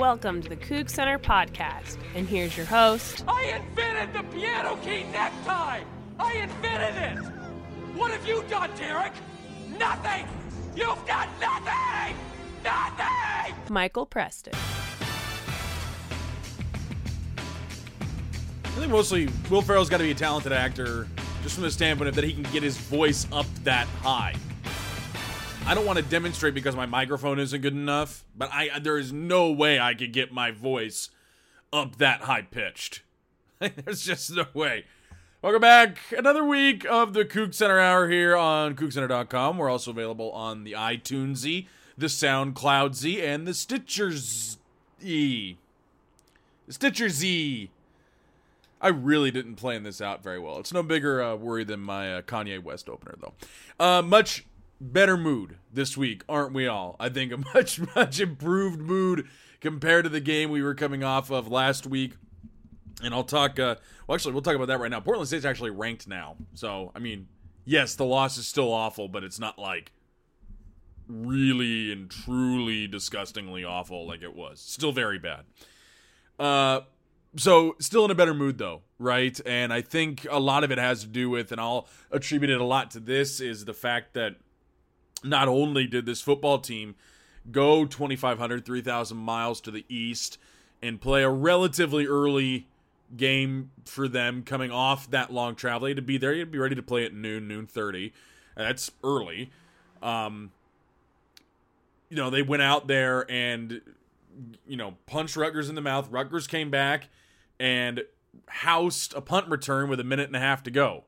Welcome to the CougCenter podcast, and here's your host. I invented the piano key necktie! I invented it! What have you done, Derek? Nothing! You've done nothing! Nothing! Michael Preston. I think mostly Will Ferrell's got to be a talented actor, just from the standpoint of that he can get his voice up that high. I don't want to demonstrate because my microphone isn't good enough, but I there is no way I could get my voice up that high pitched. There's just no way. Welcome back. Another week of the CougCenter Hour here on CougCenter.com. We're also available on the iTunes, the SoundCloud Z, and the Stitcher Z. The Stitcher Z. I really didn't plan this out very well. It's no bigger uh, worry than my uh, Kanye West opener, though. Uh, much better mood this week, aren't we all? I think a much, much improved mood compared to the game we were coming off of last week. And I'll talk, uh, well, actually, we'll talk about that right now. Portland State's actually ranked now. So, I mean, yes, the loss is still awful, but it's not like really and truly disgustingly awful like it was. Still very bad. Uh, so still in a better mood though right and i think a lot of it has to do with and i'll attribute it a lot to this is the fact that not only did this football team go 2500 3000 miles to the east and play a relatively early game for them coming off that long travel had to be there you had to be ready to play at noon noon 30 that's early. Um you know they went out there and you know punched Rutgers in the mouth. Rutgers came back and housed a punt return with a minute and a half to go.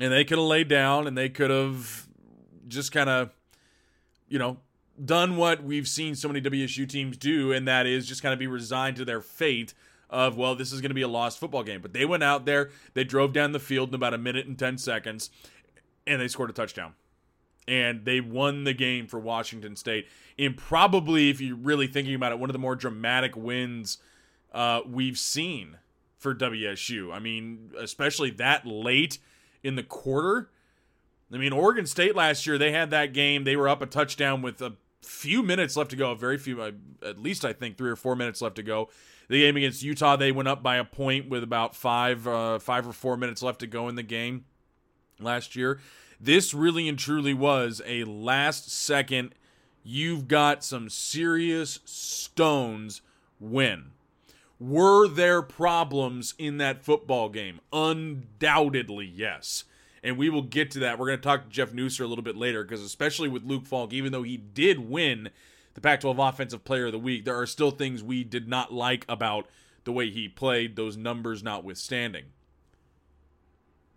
And they could have laid down and they could have just kind of, you know, done what we've seen so many WSU teams do, and that is just kind of be resigned to their fate of, well, this is going to be a lost football game. But they went out there, they drove down the field in about a minute and 10 seconds, and they scored a touchdown. And they won the game for Washington State in probably, if you're really thinking about it, one of the more dramatic wins uh, we've seen for WSU. I mean, especially that late in the quarter. I mean, Oregon State last year, they had that game. They were up a touchdown with a few minutes left to go, a very few, uh, at least I think three or four minutes left to go. The game against Utah, they went up by a point with about five, uh, five or four minutes left to go in the game last year. This really and truly was a last second, you've got some serious stones win. Were there problems in that football game? Undoubtedly, yes. And we will get to that. We're going to talk to Jeff Nusser a little bit later because, especially with Luke Falk, even though he did win the Pac 12 Offensive Player of the Week, there are still things we did not like about the way he played, those numbers notwithstanding.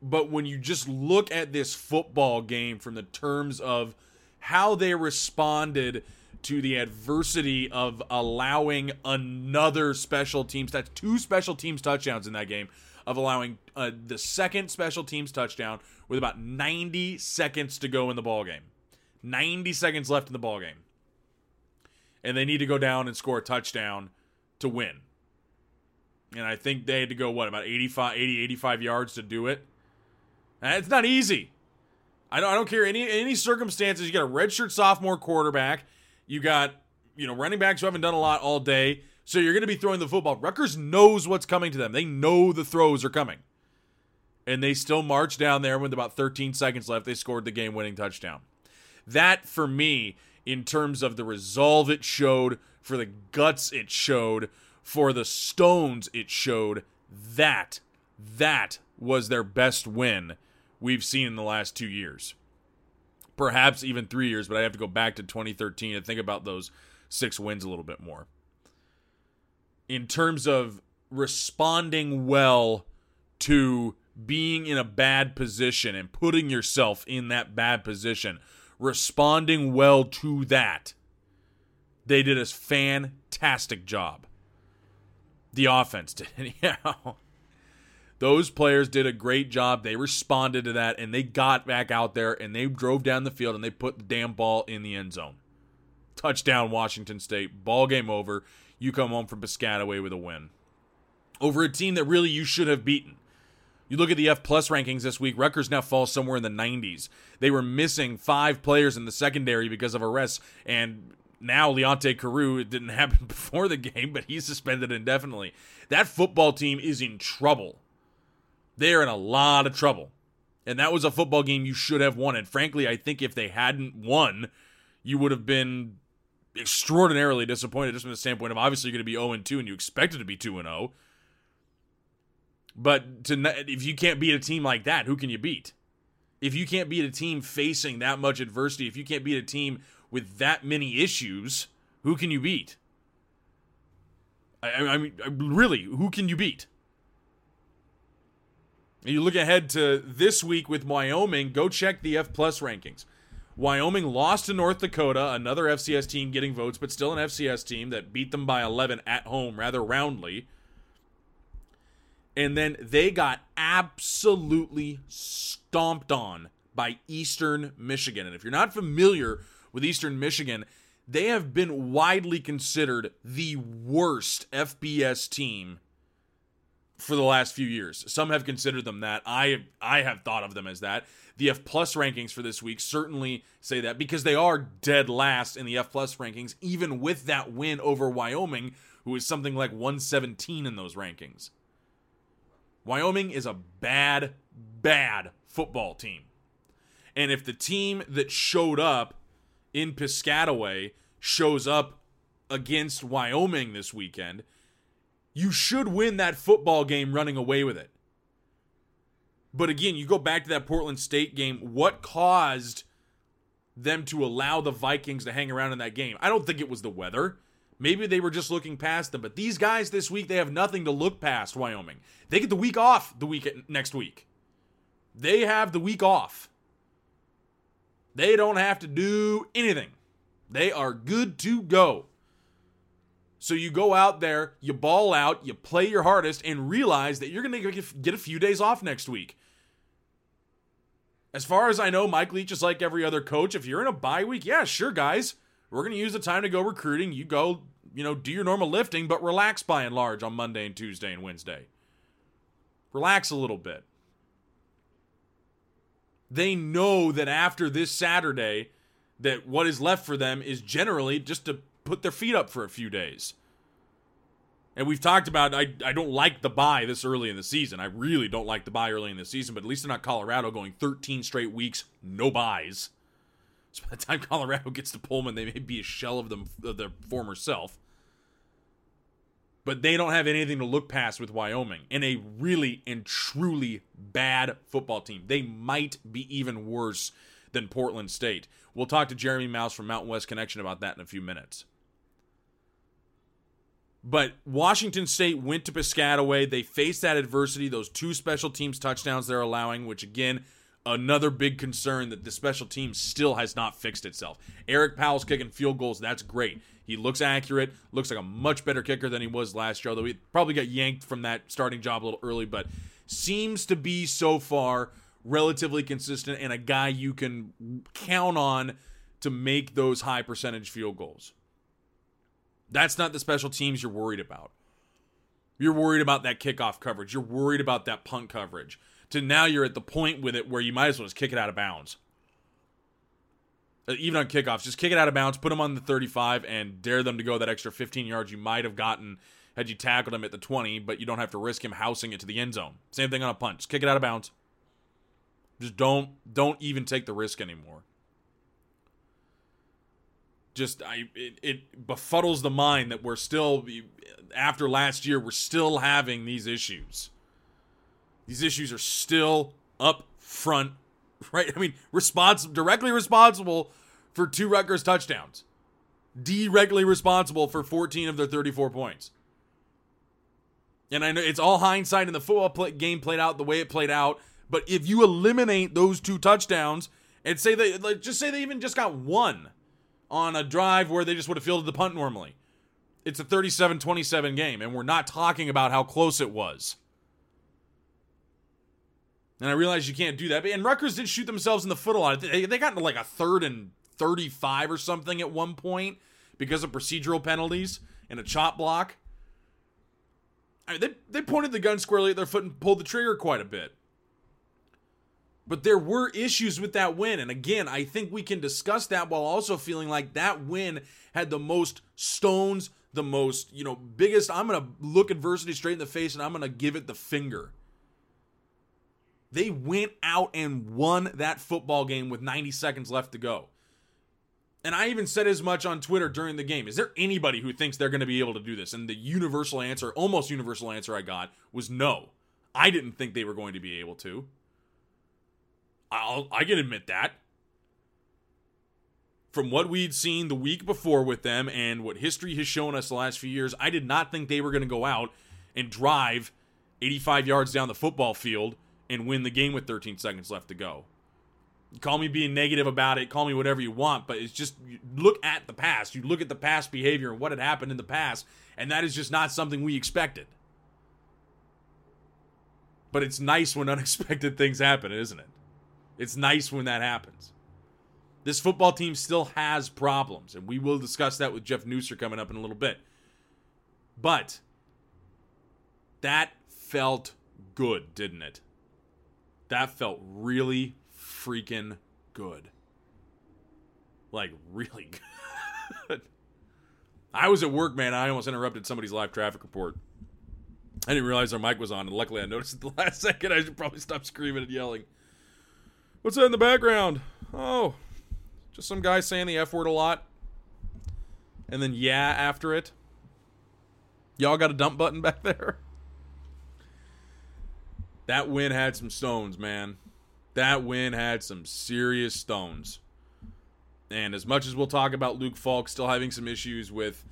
But when you just look at this football game from the terms of how they responded to the adversity of allowing another special teams that's two special teams touchdowns in that game of allowing uh, the second special teams touchdown with about 90 seconds to go in the ball game 90 seconds left in the ball game and they need to go down and score a touchdown to win and i think they had to go what about 85 80 85 yards to do it and it's not easy I don't, I don't care any any circumstances. You got a redshirt sophomore quarterback. You got, you know, running backs who haven't done a lot all day. So you're going to be throwing the football. Rutgers knows what's coming to them. They know the throws are coming. And they still marched down there with about 13 seconds left. They scored the game winning touchdown. That, for me, in terms of the resolve it showed, for the guts it showed, for the stones it showed, that, that was their best win we've seen in the last two years perhaps even three years, but I have to go back to 2013 and think about those six wins a little bit more. In terms of responding well to being in a bad position and putting yourself in that bad position, responding well to that, they did a fantastic job. The offense did, anyhow those players did a great job. They responded to that and they got back out there and they drove down the field and they put the damn ball in the end zone. Touchdown, Washington State. Ball game over. You come home from Piscataway with a win. Over a team that really you should have beaten. You look at the F plus rankings this week, Rutgers now falls somewhere in the 90s. They were missing five players in the secondary because of arrests, and now Leonte Carroo. It didn't happen before the game, but he's suspended indefinitely. That football team is in trouble. They're in a lot of trouble. And that was a football game you should have won. And frankly, I think if they hadn't won, you would have been extraordinarily disappointed just from the standpoint of obviously you're going to be 0 2 and you expected to be 2 0. But to if you can't beat a team like that, who can you beat? If you can't beat a team facing that much adversity, if you can't beat a team with that many issues, who can you beat? I, I mean, really, who can you beat? You look ahead to this week with Wyoming. Go check the F plus rankings. Wyoming lost to North Dakota, another FCS team getting votes, but still an FCS team that beat them by 11 at home rather roundly. And then they got absolutely stomped on by Eastern Michigan. And if you're not familiar with Eastern Michigan, they have been widely considered the worst FBS team for the last few years. Some have considered them that. I I have thought of them as that. The F plus rankings for this week certainly say that because they are dead last in the F plus rankings, even with that win over Wyoming, who is something like 117 in those rankings. Wyoming is a bad, bad football team. And if the team that showed up in Piscataway shows up against Wyoming this weekend, you should win that football game running away with it. But again, you go back to that Portland State game. What caused them to allow the Vikings to hang around in that game? I don't think it was the weather. Maybe they were just looking past them, but these guys this week they have nothing to look past Wyoming. They get the week off the week next week. They have the week off. They don't have to do anything. They are good to go. So you go out there, you ball out, you play your hardest, and realize that you're going to get a few days off next week. As far as I know, Mike Leach is like every other coach. If you're in a bye week, yeah, sure, guys. We're going to use the time to go recruiting. You go, you know, do your normal lifting, but relax by and large on Monday and Tuesday and Wednesday. Relax a little bit. They know that after this Saturday, that what is left for them is generally just to put their feet up for a few days. And we've talked about I, I don't like the bye this early in the season. I really don't like the bye early in the season, but at least they're not Colorado going 13 straight weeks, no byes. So by the time Colorado gets to Pullman, they may be a shell of them of their former self. But they don't have anything to look past with Wyoming and a really and truly bad football team. They might be even worse than Portland State. We'll talk to Jeremy Mauss from Mountain West Connection about that in a few minutes. But Washington State went to Piscataway. They faced that adversity, those two special teams touchdowns they're allowing, which again, another big concern that the special team still has not fixed itself. Erik Powell's kicking field goals. That's great. He looks accurate, looks like a much better kicker than he was last year, although he probably got yanked from that starting job a little early, but seems to be so far relatively consistent and a guy you can count on to make those high percentage field goals. That's not the special teams you're worried about. You're worried about that kickoff coverage. You're worried about that punt coverage. To now you're at the point with it where you might as well just kick it out of bounds. Uh, even on kickoffs, just kick it out of bounds, put them on the 35, and dare them to go that extra 15 yards you might have gotten had you tackled him at the 20, but you don't have to risk him housing it to the end zone. Same thing on a punt. Just kick it out of bounds. Just don't don't even take the risk anymore just I it, it befuddles the mind that we're still after last year we're still having these issues. These issues are still up front, right? I mean, responsible directly responsible for two Rutgers touchdowns. Directly responsible for 14 of their 34 points. And I know it's all hindsight and the football play, game played out the way it played out, but if you eliminate those two touchdowns and say they like just say they even just got one on a drive where they just would have fielded the punt normally. It's a 37 27 game, and we're not talking about how close it was. And I realize you can't do that. And Rutgers did shoot themselves in the foot a lot. They, they got into like a third and 35 or something at one point because of procedural penalties and a chop block. I mean, they, they pointed the gun squarely at their foot and pulled the trigger quite a bit. But there were issues with that win. And again, I think we can discuss that while also feeling like that win had the most stones, the most, you know, biggest. I'm going to look adversity straight in the face and I'm going to give it the finger. They went out and won that football game with 90 seconds left to go. And I even said as much on Twitter during the game. Is there anybody who thinks they're going to be able to do this? And the universal answer, almost universal answer I got was no. I didn't think they were going to be able to. I'll, I can admit that. From what we'd seen the week before with them and what history has shown us the last few years, I did not think they were going to go out and drive 85 yards down the football field and win the game with 13 seconds left to go. Call me being negative about it, call me whatever you want, but it's just look at the past. You look at the past behavior and what had happened in the past, and that is just not something we expected. But it's nice when unexpected things happen, isn't it? It's nice when that happens. This football team still has problems, and we will discuss that with Jeff Nusser coming up in a little bit. But that felt good, didn't it? That felt really freaking good. Like, really good. I was at work, man. I almost interrupted somebody's live traffic report. I didn't realize their mic was on, and luckily I noticed at the last second. I should probably stop screaming and yelling. What's that in the background? Oh, just some guy saying the F word a lot. And then yeah after it. Y'all got a dump button back there? That win had some stones, man. That win had some serious stones. And as much as we'll talk about Luke Falk still having some issues with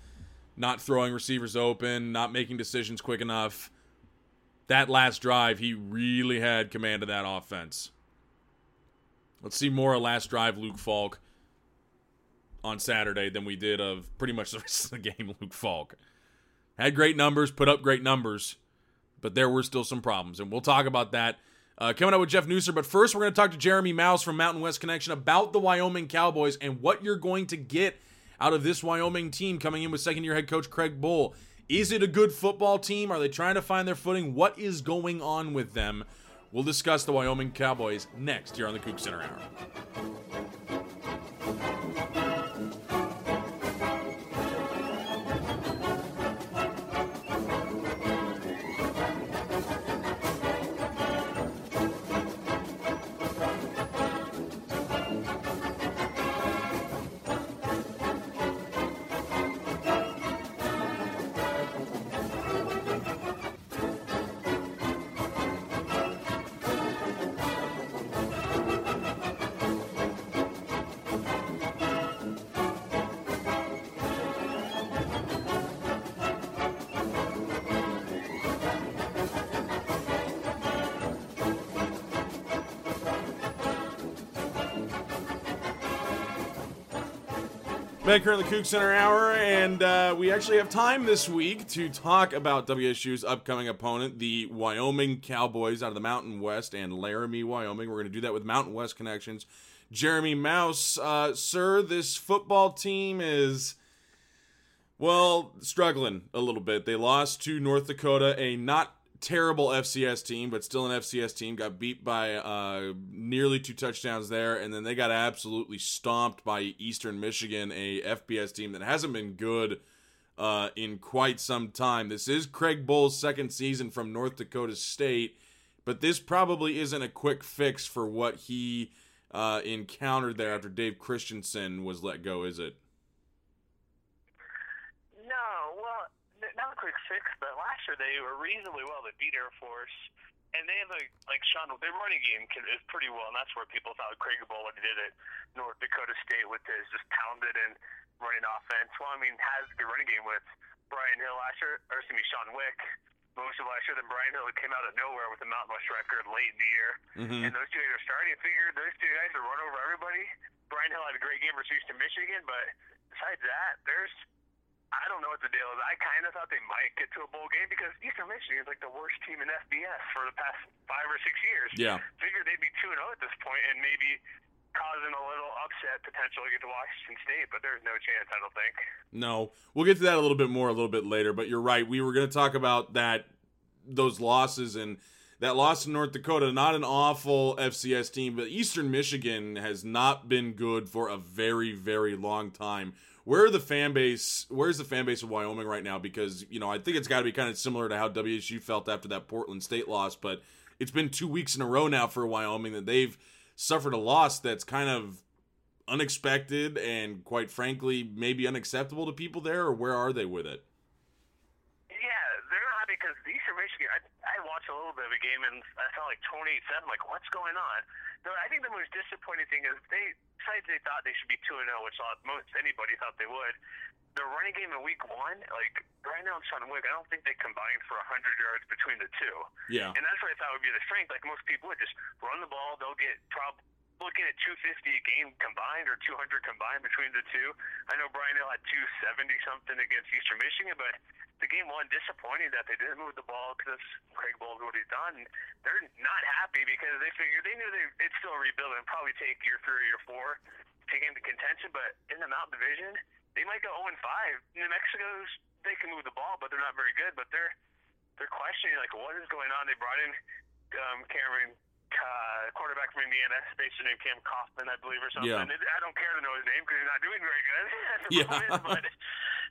not throwing receivers open, not making decisions quick enough, that last drive, he really had command of that offense. Let's see more of last drive Luke Falk on Saturday than we did of pretty much the rest of the game Luke Falk. Had great numbers, put up great numbers, but there were still some problems. And we'll talk about that uh, coming up with Jeff Nusser. But first, we're going to talk to Jeremy Mauss from Mountain West Connection about the Wyoming Cowboys and what you're going to get out of this Wyoming team coming in with second year head coach Craig Bohl. Is it a good football team? Are they trying to find their footing? What is going on with them? We'll discuss the Wyoming Cowboys next here on the CougCenter Hour. Back here in the CougCenter Hour, and uh, we actually have time this week to talk about WSU's upcoming opponent, the Wyoming Cowboys out of the Mountain West and Laramie, Wyoming. We're going to do that with Mountain West connections. Jeremy Mauss, uh, sir, this football team is, well, struggling a little bit. They lost to North Dakota, a not terrible FCS team, but still an FCS team. Got beat by uh, nearly two touchdowns there, and then they got absolutely stomped by Eastern Michigan, a FBS team that hasn't been good uh, in quite some time. This is Craig Bohl's second season from North Dakota State, but this probably isn't a quick fix for what he uh, encountered there after Dave Christensen was let go, is it? Not a quick fix, but last year they were reasonably well. They beat Air Force, and they have a like Shaun. Their running game is pretty well, and that's where people thought Craig Bohl when he did it. North Dakota State with his just pounded and running offense. Well, I mean, has the running game with Brian Hill last year, or excuse me, Shaun Wick. Most of last year, then Brian Hill came out of nowhere with a Mountain West record late in the year, mm-hmm. and those two guys are starting. I figured those two guys would run over everybody. Brian Hill had a great game versus Eastern Michigan, but besides that, there's I don't know what the deal is. I kind of thought they might get to a bowl game because Eastern Michigan is like the worst team in FBS for the past five or six years. Yeah. Figured they'd be 2 and 0 at this point and maybe causing a little upset potential to get to Washington State, but there's no chance, I don't think. No. We'll get to that a little bit more a little bit later, but you're right. We were going to talk about that, those losses and that loss to North Dakota, not an awful FCS team, but Eastern Michigan has not been good for a very, very long time. Where the fan base? Where's the fan base of Wyoming right now? Because you know, I think it's got to be kind of similar to how WSU felt after that Portland State loss. But it's been two weeks in a row now for Wyoming that they've suffered a loss that's kind of unexpected and, quite frankly, maybe unacceptable to people there. Or where are they with it? Yeah, they're not because Eastern Michigan. I, I watched a little bit of a game and I felt like 28-7. Like, what's going on? No, I think the most disappointing thing is they, besides they thought they should be 2 0, which most anybody thought they would. The running game in week one, like right now in Shaun Wick, I don't think they combined for 100 yards between the two. Yeah. And that's what I thought would be the strength. Like most people would just run the ball. They'll get prob looking at 250 a game combined or 200 combined between the two. I know Brian Hill had 270 something against Eastern Michigan, but the game one disappointing that they didn't move the ball because Craig Bohl's what he's done. They're not happy because they figured they knew they it's still rebuilding, probably take year three or year four to get into contention. But in the Mountain Division, they might go 0 and 5. New Mexico's they can move the ball, but they're not very good. But they're they're questioning like what is going on. They brought in um, Cameron uh, quarterback from Indiana, based name Cam Coffman, I believe, or something. Yeah. I don't care to know his name because he's not doing very good. Yeah. moment, but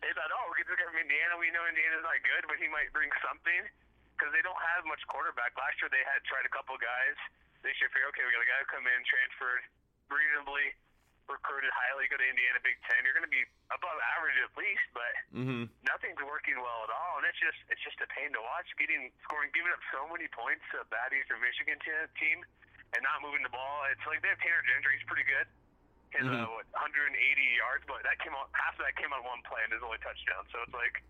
they thought, oh, we get this guy from Indiana. We know Indiana's not good, but he might bring something because they don't have much quarterback. Last year they had tried a couple guys. They should figure, okay, we got a guy who come in, transferred reasonably, recruited highly, go to Indiana Big Ten. You're going to be above average at least, but Mm-hmm. nothing's working well at all, and it's just it's just a pain to watch. Getting scoring, giving up so many points to a bad Eastern Michigan te- team, and not moving the ball. It's like they have Tanner Gentry, he's pretty good. His Mhm. uh, what 180 yards, but that came on half of that came on one play and his only touchdown. So it's like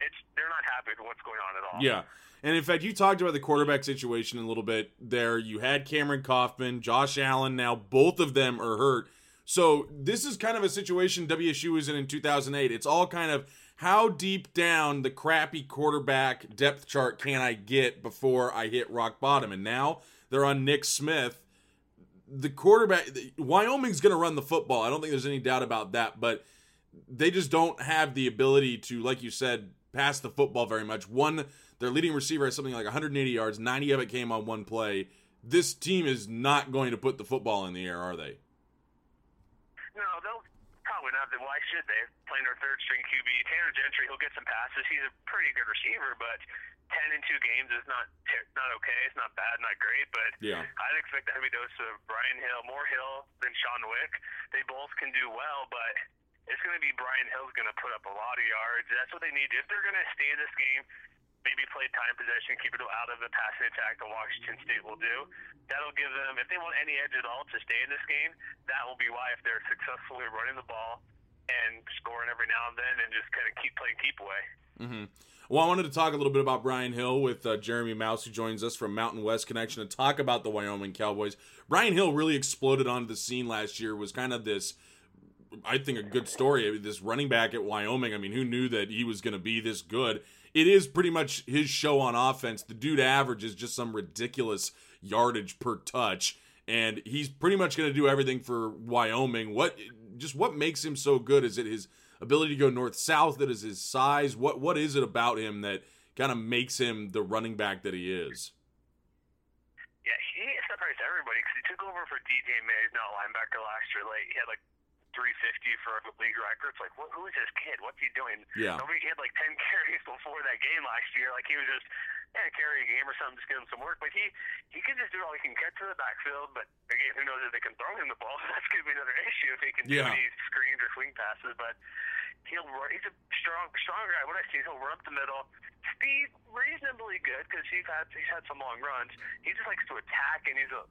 it's they're not happy with what's going on at all. Yeah. And in fact, you talked about the quarterback situation a little bit there. You had Cameron Coffman, Josh Allen. Now both of them are hurt. So this is kind of a situation WSU was in in 2008. It's all kind of how deep down the crappy quarterback depth chart can I get before I hit rock bottom? And now they're on Nick Smith. The quarterback, Wyoming's going to run the football. I don't think there's any doubt about that. But they just don't have the ability to, like you said, pass the football very much. One, their leading receiver has something like 180 yards. 90 of it came on one play. This team is not going to put the football in the air, are they? No, they'll probably not. Why should they? Playing their third string QB, Tanner Gentry, he'll get some passes. He's a pretty good receiver, but ten in two games is not ter- not okay. It's not bad, not great, but Yeah. I'd expect a heavy dose of Brian Hill, more Hill than Shaun Wick. They both can do well, but it's going to be Brian Hill's going to put up a lot of yards. That's what they need if they're going to stay in this game. Maybe play time possession, keep it out of the passing attack that Washington State will do. That'll give them, if they want any edge at all to stay in this game, that will be why if they're successfully running the ball and scoring every now and then and just kind of keep playing keep away. Mm-hmm. Well, I wanted to talk a little bit about Brian Hill with uh, Jeremy Mauss, who joins us from Mountain West Connection, to talk about the Wyoming Cowboys. Brian Hill really exploded onto the scene last year. Was kind of this, I think, a good story. This running back at Wyoming. I mean, who knew that he was going to be this good? It is pretty much his show on offense. The dude averages just some ridiculous yardage per touch, and he's pretty much going to do everything for Wyoming. What just what makes him so good? Is it his ability to go north south? That is his size. What what is it about him that kind of makes him the running back that he is? Yeah, he separates everybody because he took over for DJ Mays, not linebacker last year. Like he had like 350 for a league record. It's like, what, who is this kid? What's he doing? Yeah. Nobody he had like 10 carries before that game last year. Like he was just yeah, carry a game or something, just give him some work. But he he can just do it all. He can get to the backfield, but again, who knows if they can throw him the ball? That's gonna be another issue if he can Yeah. do any screens or swing passes. But he'll run. He's a strong, strong guy. What I see, he'll run up the middle. Speed reasonably good because he's had he's had some long runs. He just likes to attack, and he's a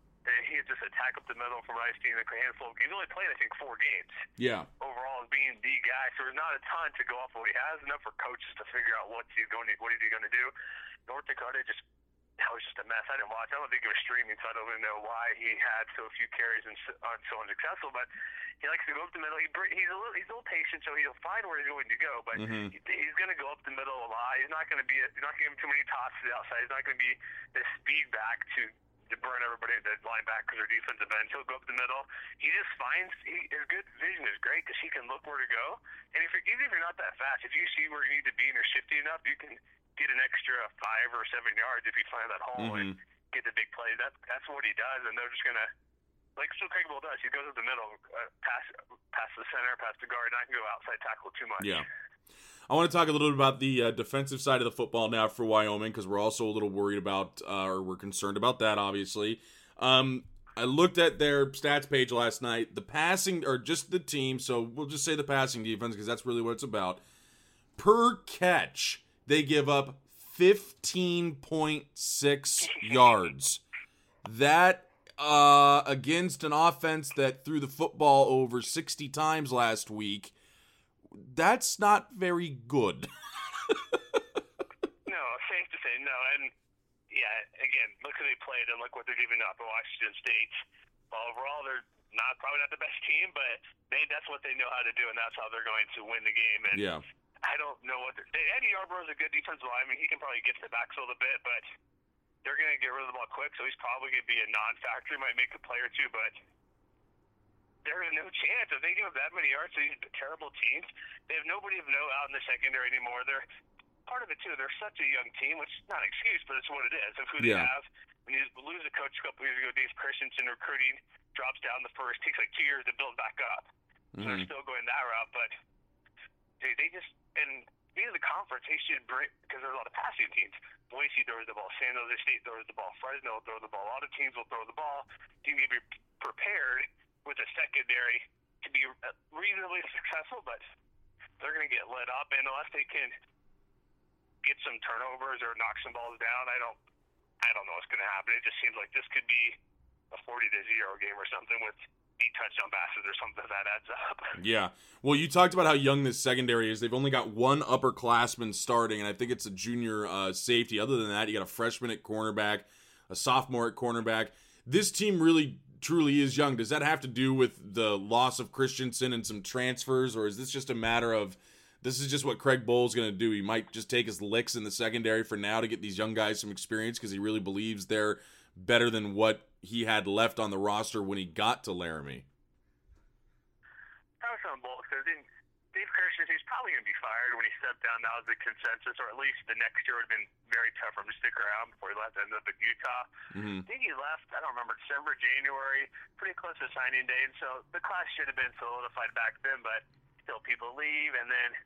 he's just attack up the middle from what I've seen in a handful. He's only played I think four games Yeah. overall as being the guy. So there's not a ton to go off of he has. Enough for coaches to figure out what he's going to what is he going to do. North Dakota just that was just a mess. I didn't watch. I don't think it was streaming, so I don't even know why he had so few carries and so, uh, so unsuccessful. But he likes to go up the middle. He, br- he's a little he's a little patient, so he'll find where he's going to go. But Mhm. he, he's going to go up the middle a lot. He's not going to be. He's not going to give him too many tosses to the outside. He's not going to be the speed back to to burn everybody at the linebackers or defensive ends. He'll go up the middle. He just finds he, his good vision is great because he can look where to go. And if you're, even if you're not that fast, if you see where you need to be and you're shifty enough, you can get an extra five or seven yards if you find that hole and get the big play. That that's what he does, and they're just gonna like so Craig Bohl does. He goes to the middle, uh, pass pass the center, past the guard, not go outside tackle too much. Yeah. I want to talk a little bit about the uh, defensive side of the football now for Wyoming because we're also a little worried about, uh, or we're concerned about that, obviously. Um, I looked at their stats page last night. The passing, or just the team, so we'll just say the passing defense because that's really what it's about. Per catch, they give up 15.6 yards. That uh, against an offense that threw the football over 60 times last week that's not very good. no, safe to say no. And yeah, again, look who they played and look what they're giving up Washington State. Well, overall, they're not probably not the best team, but they that's what they know how to do, and that's how they're going to win the game. And yeah. I don't know what they, Eddie Yarbrough's a good defensive lineman. He can probably get to the backfield a bit, but they're going to get rid of the ball quick, so he's probably going to be a non-factor. He might make a play or two, but there is no chance. If they give up that many yards to these terrible teams, they have nobody of note out in the secondary anymore. They're part of it too. They're such a young team, which is not an excuse, but it's what it is. Of who Yeah. they have. When you lose a coach a couple years ago, Dave Christensen recruiting drops down the first. Takes like two years to build back up. So they're Mhm. still going that route, but they, they just and being in the conference, they should bring because there's a lot of passing teams. Boise throws the ball, San Jose State throws the ball, Fresno will throw the ball. A lot of teams will throw the ball. You need to be prepared with a secondary to be uh, reasonably successful, but they're going to get lit up, and unless they can get some turnovers or knock some balls down, I don't, I don't know what's going to happen. It just seems like this could be a 40 to zero game or something with eight touchdown passes or something that adds up. Yeah. Well, you talked about how young this secondary is. They've only got one upperclassman starting, and I think it's a junior uh, safety. Other than that, you got a freshman at cornerback, a sophomore at cornerback. This team really, truly is young. Does that have to do with the loss of Christensen and some transfers, or is this just a matter of this is just what Craig Bohl's going to do? He might just take his licks in the secondary for now to get these young guys some experience because he really believes they're better than what he had left on the roster when he got to Laramie. Dave Christensen, he's probably going to be fired when he stepped down. That was the consensus, or at least the next year would have been very tough for him to stick around before he left. Ended up in Utah. Mhm. I think he left. I don't remember December, January, pretty close to signing day. And so the class should have been solidified back then, but still people leave, and then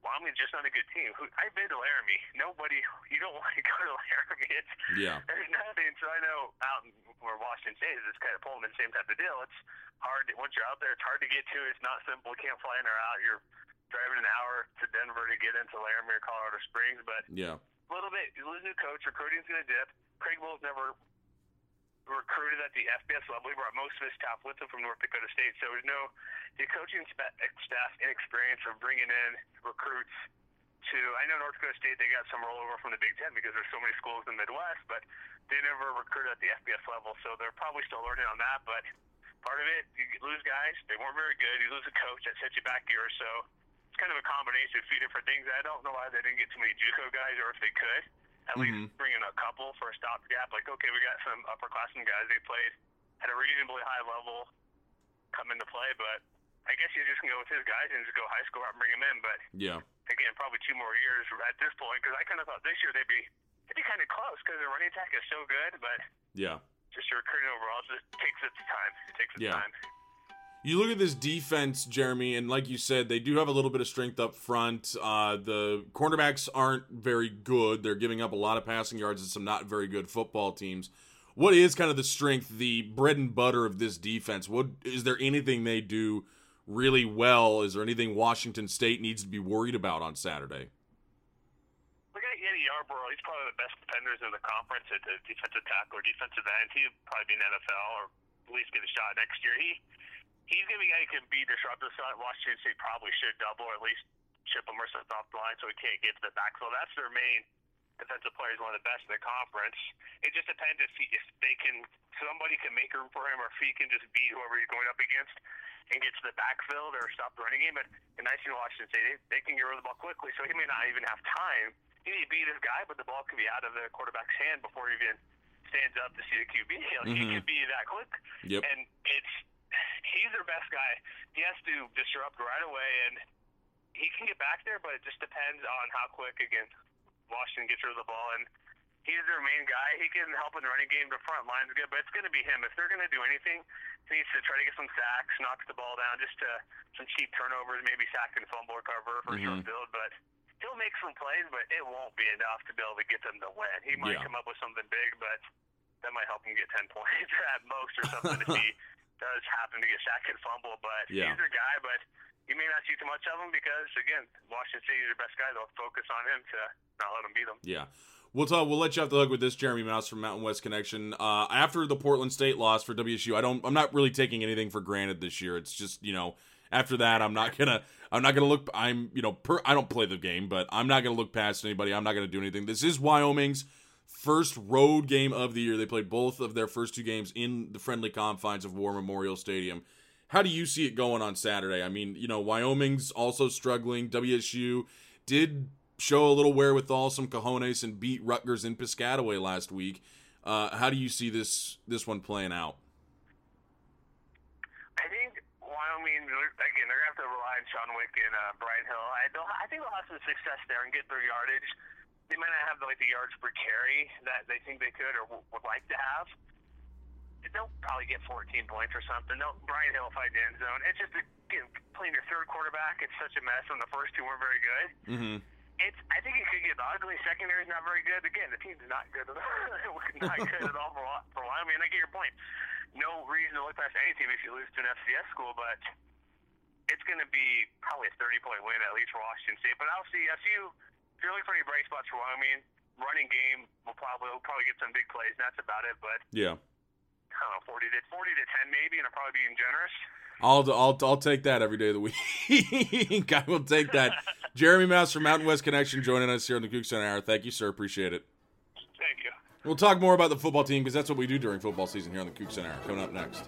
Wyoming's just not a good team. Who I've been to Laramie. Nobody, you don't want to go to Laramie. It's Yeah. there's nothing. So I know out in where Washington State is, it's kind of Pullman, same type of deal. It's hard to, once you're out there. It's hard to get to. It's not simple. You can't fly in or out. You're driving an hour to Denver to get into Laramie or Colorado Springs, but Yeah. a little bit. You lose a new coach. Recruiting's going to dip. Craig Bohl's never recruited at the FBS level. He brought most of his staff with him from North Dakota State, so there's no the coaching staff inexperience of bringing in recruits. To I know North Dakota State they got some rollover from the Big Ten because there's so many schools in the Midwest, but they never recruited at the FBS level, so they're probably still learning on that. But part of it, you lose guys. They weren't very good. You lose a coach that sets you back or so. It's kind of a combination of a few different things. I don't know why they didn't get too many JUCO guys, or if they could, at Mhm. least bring in a couple for a stopgap. Like, okay, we got some upperclassmen guys. They played at a reasonably high level, come into play. But I guess you just can go with his guys and just go high school route and bring them in. But Yeah. again, probably two more years at this point because I kind of thought this year they'd be they'd be kind of close because their running attack is so good, but Yeah. just your recruiting overall just takes its time. It takes its Yeah. time. You look at this defense, Jeremy, and like you said, they do have a little bit of strength up front. Uh, the cornerbacks aren't very good. They're giving up a lot of passing yards and some not very good football teams. What is kind of the strength, the bread and butter of this defense? What is there anything they do really well? Is there anything Washington State needs to be worried about on Saturday? Look at Eddie Yarbrough. He's probably the best defenders in the conference at the defensive tackle or defensive end. He'd probably be in NFL or at least get a shot next year. He he's gonna be a guy who can be disruptive. So Washington State probably should double or at least chip him or something off the line so he can't get to the backfield. That's their main defensive player. He's one of the best in the conference. It just depends if he, if they can somebody can make room for him or if he can just beat whoever he's going up against and get to the backfield or stop the running game. But the nice thing in Washington State, they, they can get rid of the ball quickly, so he may not even have time. He may beat this guy, but the ball can be out of the quarterback's hand before he even stands up to see the QB. Like, He Mhm. can be that quick. Yep. And it's he's their best guy. He has to disrupt right away, and he can get back there, but it just depends on how quick again Washington gets rid of the ball, and he's their main guy. He can help in the running game. The front line's good, but it's going to be him. If they're going to do anything, he needs to try to get some sacks, knocks the ball down, just to some cheap turnovers, maybe sack and fumble recover for mm-hmm. short field, but he'll make some plays, but it won't be enough to be able to get them to win. He might yeah. come up with something big, but that might help him get 10 points at most or something if he does happen to get sacked and fumble. But yeah. he's their guy, but you may not see too much of him because, again, Washington City is their best guy. They'll focus on him to not let him beat them. Yeah. We'll talk. We'll let you off the hook with this, Jeremy Mauss from Mountain West Connection. Uh, after the Portland State loss for WSU, I don't. I'm not really taking anything for granted this year. It's just you know after that, I'm not gonna I'm not gonna look. I'm you know per, I don't play the game, but I'm not gonna look past anybody. I'm not gonna do anything. This is Wyoming's first road game of the year. They played both of their first two games in the friendly confines of War Memorial Stadium. How do you see it going on Saturday? I mean, you know, Wyoming's also struggling. WSU did show a little wherewithal, some cojones, and beat Rutgers in Piscataway last week. Uh, how do you see this this one playing out? I think Wyoming again, they're going to have to rely on Shaun Wick and uh, Brian Hill. I, I think they'll have some success there and get their yardage. They might not have the, like the yards per carry that they think they could or w- would like to have. They'll probably get 14 points or something. They'll, Brian Hill fight the end zone. It's just again, playing your third quarterback. It's such a mess when the first two weren't very good. Mm-hmm. It's. I think it could get ugly. Secondary is not very good. Again, the team's not good at not good at all for, a lot for. I mean, I get your point no reason to look past any team if you lose to an FCS school, but it's going to be probably a 30 point win at least for Washington State. But I'll see. If you if you're looking for any bright spots for Wyoming, running game will probably will probably get some big plays. And that's about it. But yeah, I don't know, 40 to 40 to 10 maybe, and I'm probably being generous. I'll, I'll I'll take that every day of the week. I will take that. Jeremy Mauss from Mountain West Connection joining us here on the CougCenter Hour. Thank you, sir. Appreciate it. Thank you. We'll talk more about the football team because that's what we do during football season here on the CougCenter. Hour. Coming up next.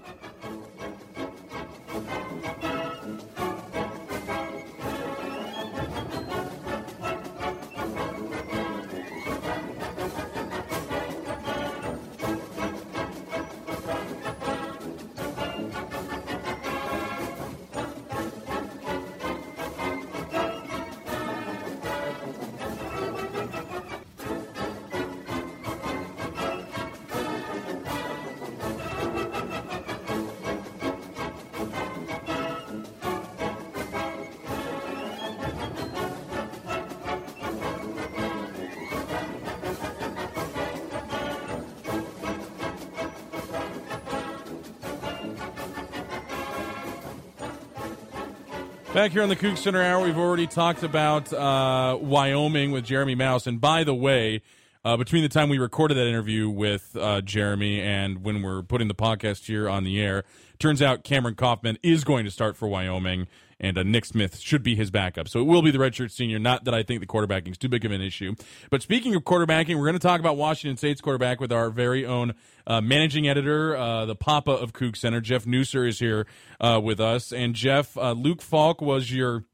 Back here on the CougCenter Hour, we've already talked about uh, Wyoming with Jeremy Mauss. And by the way, uh, between the time we recorded that interview with uh, Jeremy and when we're putting the podcast here on the air, turns out Cameron Coffman is going to start for Wyoming and uh, Nick Smith should be his backup. So it will be the redshirt senior. Not that I think the quarterbacking is too big of an issue. But speaking of quarterbacking, we're going to talk about Washington State's quarterback with our very own uh, managing editor, uh, the Papa of CougCenter, Jeff Nusser, is here uh, with us. And Jeff, uh, Luke Falk was your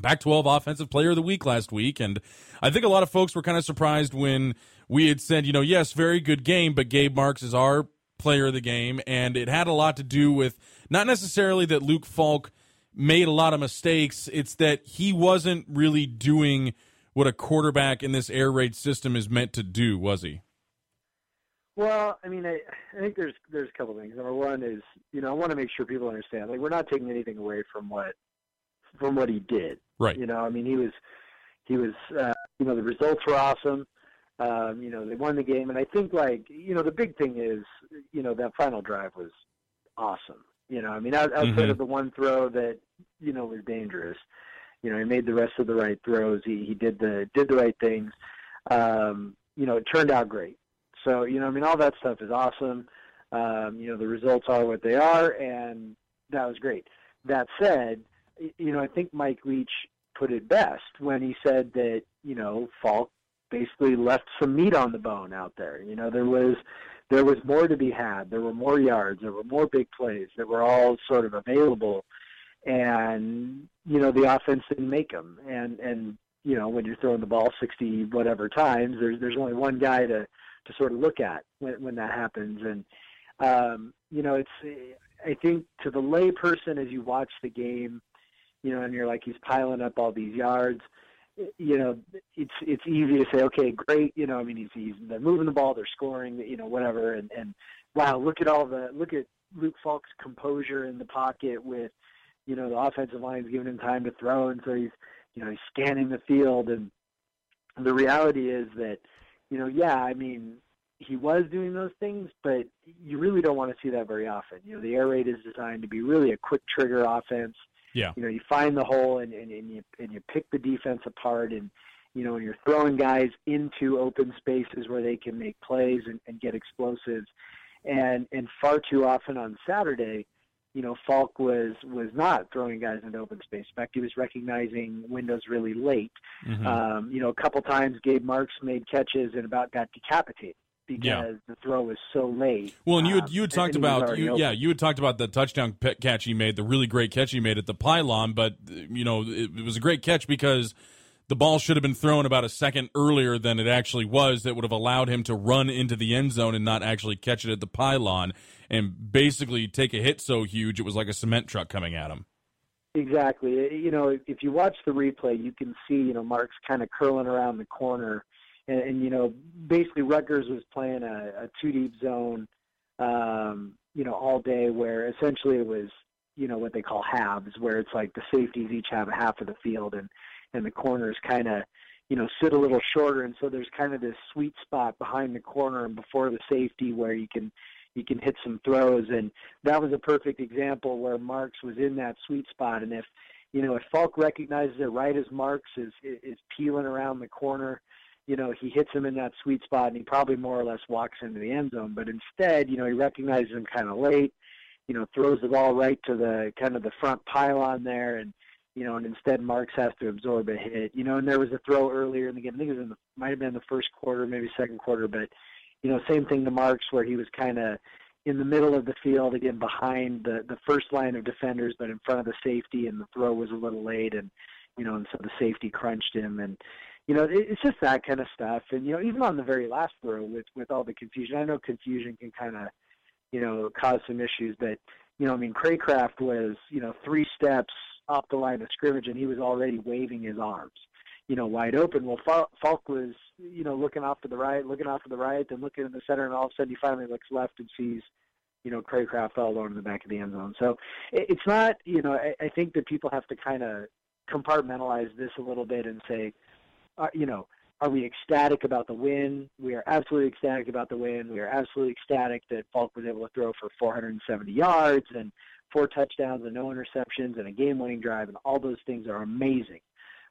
Pac 12 Offensive Player of the Week last week. And I think a lot of folks were kind of surprised when we had said, you know, yes, very good game, but Gabe Marks is our player of the game. And it had a lot to do with not necessarily that Luke Falk made a lot of mistakes. It's that he wasn't really doing what a quarterback in this air raid system is meant to do, was he? Well, I mean, I, I think there's there's a couple things. Number one is, you know, I want to make sure people understand. Like, we're not taking anything away from what from what he did. Right. You know, I mean, he was he was, uh, you know, the results were awesome. Um, you know, they won the game, and I think like, you know, the big thing is, you know, that final drive was awesome. You know, I mean, outside mm-hmm. of the one throw that you know was dangerous, you know, he made the rest of the right throws. He he did the did the right things. Um, you know, it turned out great. So you know, I mean, all that stuff is awesome. Um, you know, the results are what they are, and that was great. That said, you know, I think Mike Leach put it best when he said that you know Falk basically left some meat on the bone out there. You know, there was there was more to be had. There were more yards. There were more big plays that were all sort of available, and you know the offense didn't make them. And and you know when you're throwing the ball 60 whatever times, there's there's only one guy to to sort of look at when when that happens. And um, you know it's I think to the layperson as you watch the game, you know, and you're like he's piling up all these yards you know, it's it's easy to say, okay, great, you know, I mean, he's he's they're moving the ball, they're scoring, you know, whatever, and and wow, look at all the look at Luke Falk's composure in the pocket with, you know, the offensive line's giving him time to throw, and so he's you know he's scanning the field, and the reality is that, you know, yeah, I mean, he was doing those things, but you really don't want to see that very often. You know, the air raid is designed to be really a quick trigger offense. Yeah. You know, you find the hole and, and, and you and you pick the defense apart and you know, and you're throwing guys into open spaces where they can make plays and, and get explosives. And and far too often on Saturday, you know, Falk was was not throwing guys into open space. In fact, he was recognizing windows really late. Mhm. Um, you know, a couple times Gabe Marks made catches and about got decapitated because Yeah. the throw was so late. Well, and you had Um, you had and talked about you, yeah you had talked about the touchdown catch he made, the really great catch he made at the pylon, but you know it, it was a great catch because the ball should have been thrown about a second earlier than it actually was. That would have allowed him to run into the end zone and not actually catch it at the pylon and basically take a hit so huge it was like a cement truck coming at him. Exactly. You know, if you watch the replay, you can see, you know, Mark's kind of curling around the corner. And, and you know, basically Rutgers was playing a, a two deep zone, um, you know, all day where essentially it was, you know, what they call halves, where it's like the safeties each have a half of the field and, and the corners kind of, you know, sit a little shorter. And so there's kind of this sweet spot behind the corner and before the safety where you can, you can hit some throws. And that was a perfect example where Marks was in that sweet spot. And if, you know, if Falk recognizes it right as Marks is, is peeling around the corner, you know, he hits him in that sweet spot and he probably more or less walks into the end zone. But instead, you know, he recognizes him kind of late, you know, throws the ball right to the kind of the front pylon there and, you know, and instead Marks has to absorb a hit. You know, and there was a throw earlier in the game. I think it was in the might have been the first quarter, maybe second quarter, but you know, same thing to Marks where he was kind of in the middle of the field again behind the the first line of defenders, but in front of the safety, and the throw was a little late, and you know, and so the safety crunched him, and you know, it, it's just that kind of stuff, and you know, even on the very last throw with with all the confusion, I know confusion can kind of you know cause some issues, but you know, I mean, Cracraft was you know three steps off the line of scrimmage, and he was already waving his arms you know, wide open. Well, Falk was, you know, looking off to the right, looking off to the right, then looking in the center, and all of a sudden he finally looks left and sees, you know, Cracraft all alone in the back of the end zone. So it's not, you know, I, I think that people have to kind of compartmentalize this a little bit and say, uh, you know, are we ecstatic about the win? We are absolutely ecstatic about the win. We are absolutely ecstatic that Falk was able to throw for 470 yards and four touchdowns and no interceptions and a game-winning drive, and all those things are amazing.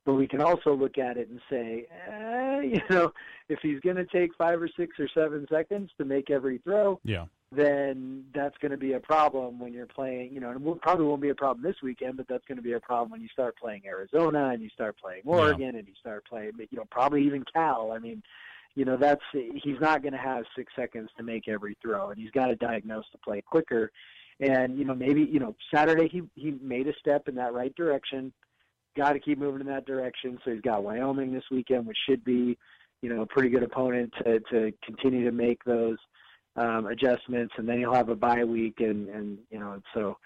But we can also look at it and say, eh, you know, if he's going to take five or six or seven seconds to make every throw, Yeah. Then that's going to be a problem when you're playing. You know, and it probably won't be a problem this weekend, but that's going to be a problem when you start playing Arizona and you start playing Oregon and you start playing, you know, probably even Cal. I mean, you know, that's he's not going to have six seconds to make every throw, and he's got to diagnose the play quicker. And you know, maybe you know, Saturday he he made a step in that right direction. Got to keep moving in that direction. So he's got Wyoming this weekend, which should be, you know, a pretty good opponent to to continue to make those um, adjustments, and then he'll have a bye week, and and you know, so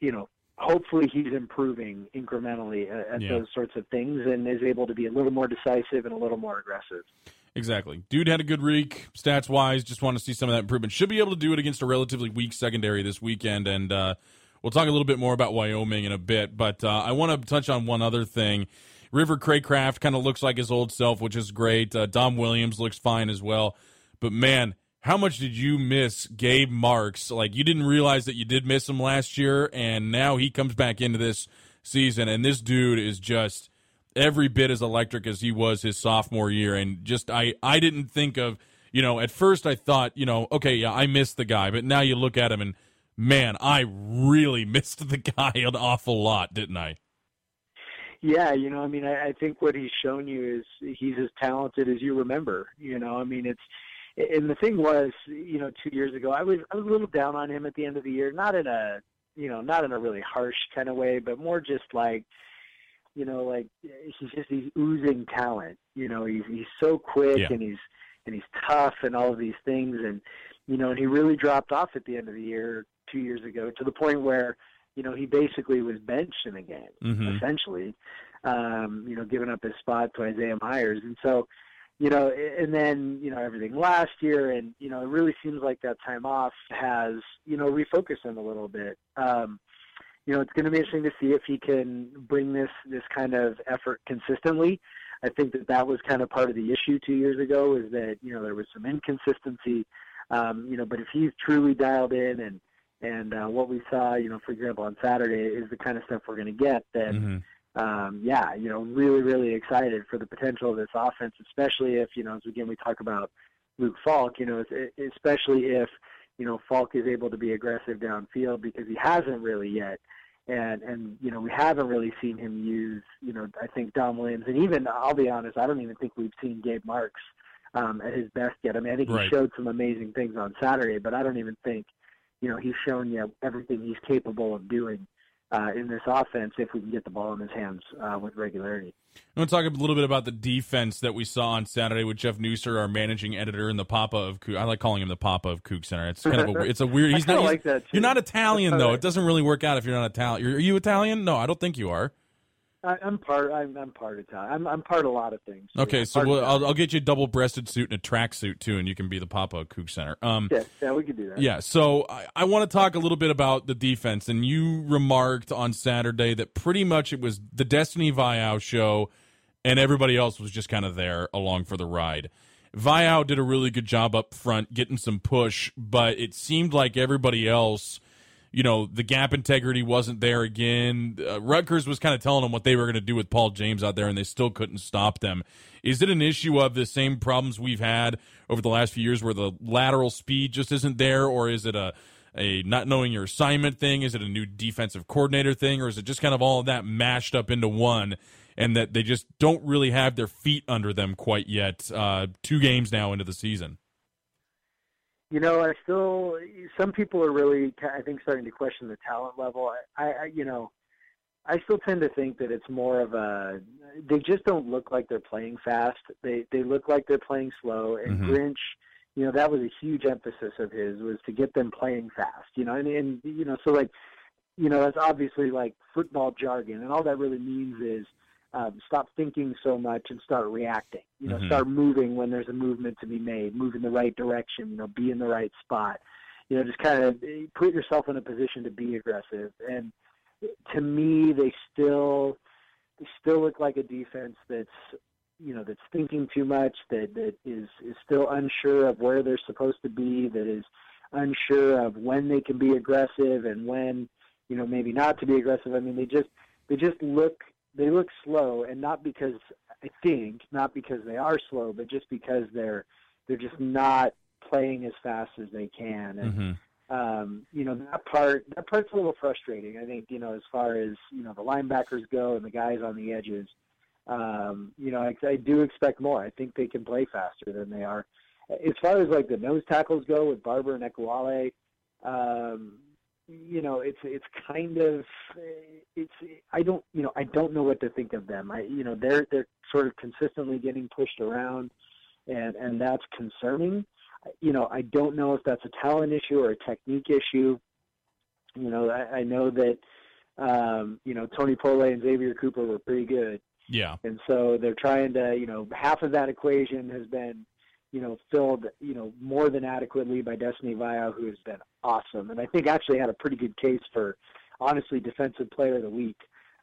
you know, hopefully he's improving incrementally at, at Yeah. those sorts of things, and is able to be a little more decisive and a little more aggressive. Exactly. Dude had a good week, stats wise. Just want to see some of that improvement. Should be able to do it against a relatively weak secondary this weekend. And uh, we'll talk a little bit more about Wyoming in a bit. But uh, I want to touch on one other thing. River Cracraft kind of looks like his old self, which is great. Uh, Dom Williams looks fine as well. But man, how much did you miss Gabe Marks? Like, you didn't realize that you did miss him last year, and now he comes back into this season, and this dude is just every bit as electric as he was his sophomore year and just I I didn't think of you know at first I thought you know okay yeah I missed the guy but now you look at him and man I really missed the guy an awful lot didn't I Yeah, you know, I mean, I, I think what he's shown you is he's as talented as you remember. You know, I mean, it's and the thing was, you know, two years ago, I was I was a little down on him at the end of the year, not in a you know, not in a really harsh kind of way, but more just like, you know, like he's just he's oozing talent. You know, he's he's so quick Yeah. and he's and he's tough and all of these things, and you know, and he really dropped off at the end of the year two years ago to the point where you know, he basically was benched in the game, Mhm. essentially, um, you know, giving up his spot to Isaiah Myers. And so, you know, and then, you know, everything last year, and, you know, it really seems like that time off has, you know, refocused him a little bit. Um, you know, it's going to be interesting to see if he can bring this this kind of effort consistently. I think that that was kind of part of the issue two years ago is that you know there was some inconsistency. Um, you know, but if he's truly dialed in and and uh, what we saw, you know, for example on Saturday is the kind of stuff we're going to get, then Mhm. Um, yeah, you know, really really excited for the potential of this offense, especially if you know, as again we talk about Luke Falk, you know, especially if you know Falk is able to be aggressive downfield because he hasn't really yet and and you know we haven't really seen him use you know I think Dom Williams and even I'll be honest I don't even think we've seen Gabe Marks um, at his best yet. I mean I think Right. he showed some amazing things on Saturday, but I don't even think you know he's shown yet everything he's capable of doing uh, in this offense if we can get the ball in his hands uh, with regularity. I want to talk a little bit about the defense that we saw on Saturday with Jeff Nusser, our managing editor and the Papa of Coug. I like calling him the Papa of CougCenter. It's kind of a it's a weird. He's not. he's- like that, too. You're not Italian though. It doesn't really work out if you're not Italian. Are you Italian? No, I don't think you are. I, I'm part I'm, I'm part Italian. I'm I'm part of a lot of things. Okay, so we'll, I'll, I'll get you a double-breasted suit and a tracksuit too, and you can be the Papa CougCenter. Um, yeah, yeah, we could do that. Yeah, so I, I want to talk a little bit about the defense. And you remarked on Saturday that pretty much it was the Destiny Vaeao show, and everybody else was just kind of there along for the ride. Vaeao did a really good job up front, getting some push, but it seemed like everybody else, you know, the gap integrity wasn't there again. Uh, Rutgers was kind of telling them what they were going to do with Paul James out there, and they still couldn't stop them. Is it an issue of the same problems we've had over the last few years where the lateral speed just isn't there, or is it a a not knowing your assignment thing? Is it a new defensive coordinator thing, or is it just kind of all of that mashed up into one, and that they just don't really have their feet under them quite yet? Uh, two games now into the season. You know, I still some people are really I think starting to question the talent level. I, I you know, I still tend to think that it's more of a they just don't look like they're playing fast. They they look like they're playing slow and Mhm. Grinch, you know, that was a huge emphasis of his was to get them playing fast, you know, and and you know, so like you know, that's obviously like football jargon and all that really means is um, stop thinking so much and start reacting. You know, Mhm. start moving when there's a movement to be made. Move in the right direction. You know, be in the right spot. You know, just kind of put yourself in a position to be aggressive. And to me, they still they still look like a defense that's you know that's thinking too much. That that is is still unsure of where they're supposed to be. That is unsure of when they can be aggressive and when you know maybe not to be aggressive. I mean, they just they just look they look slow, and not because I think not because they are slow, but just because they're they're just not playing as fast as they can. And Mm-hmm. um, you know that part that part's a little frustrating. I think you know as far as you know the linebackers go and the guys on the edges. Um, you know, I, I do expect more. I think they can play faster than they are. As far as like the nose tackles go with Barber and Ekuale, um, you know, it's it's kind of it's I don't you know I don't know what to think of them. I you know they're they're sort of consistently getting pushed around, and and that's concerning. You know, I don't know if that's a talent issue or a technique issue. You know, I, I know that um, you know Toni Pole and Xavier Cooper were pretty good, Yeah. and so they're trying to you know half of that equation has been you know filled you know more than adequately by Destiny Vaeao, who has been awesome, and I think actually had a pretty good case for honestly defensive player of the week.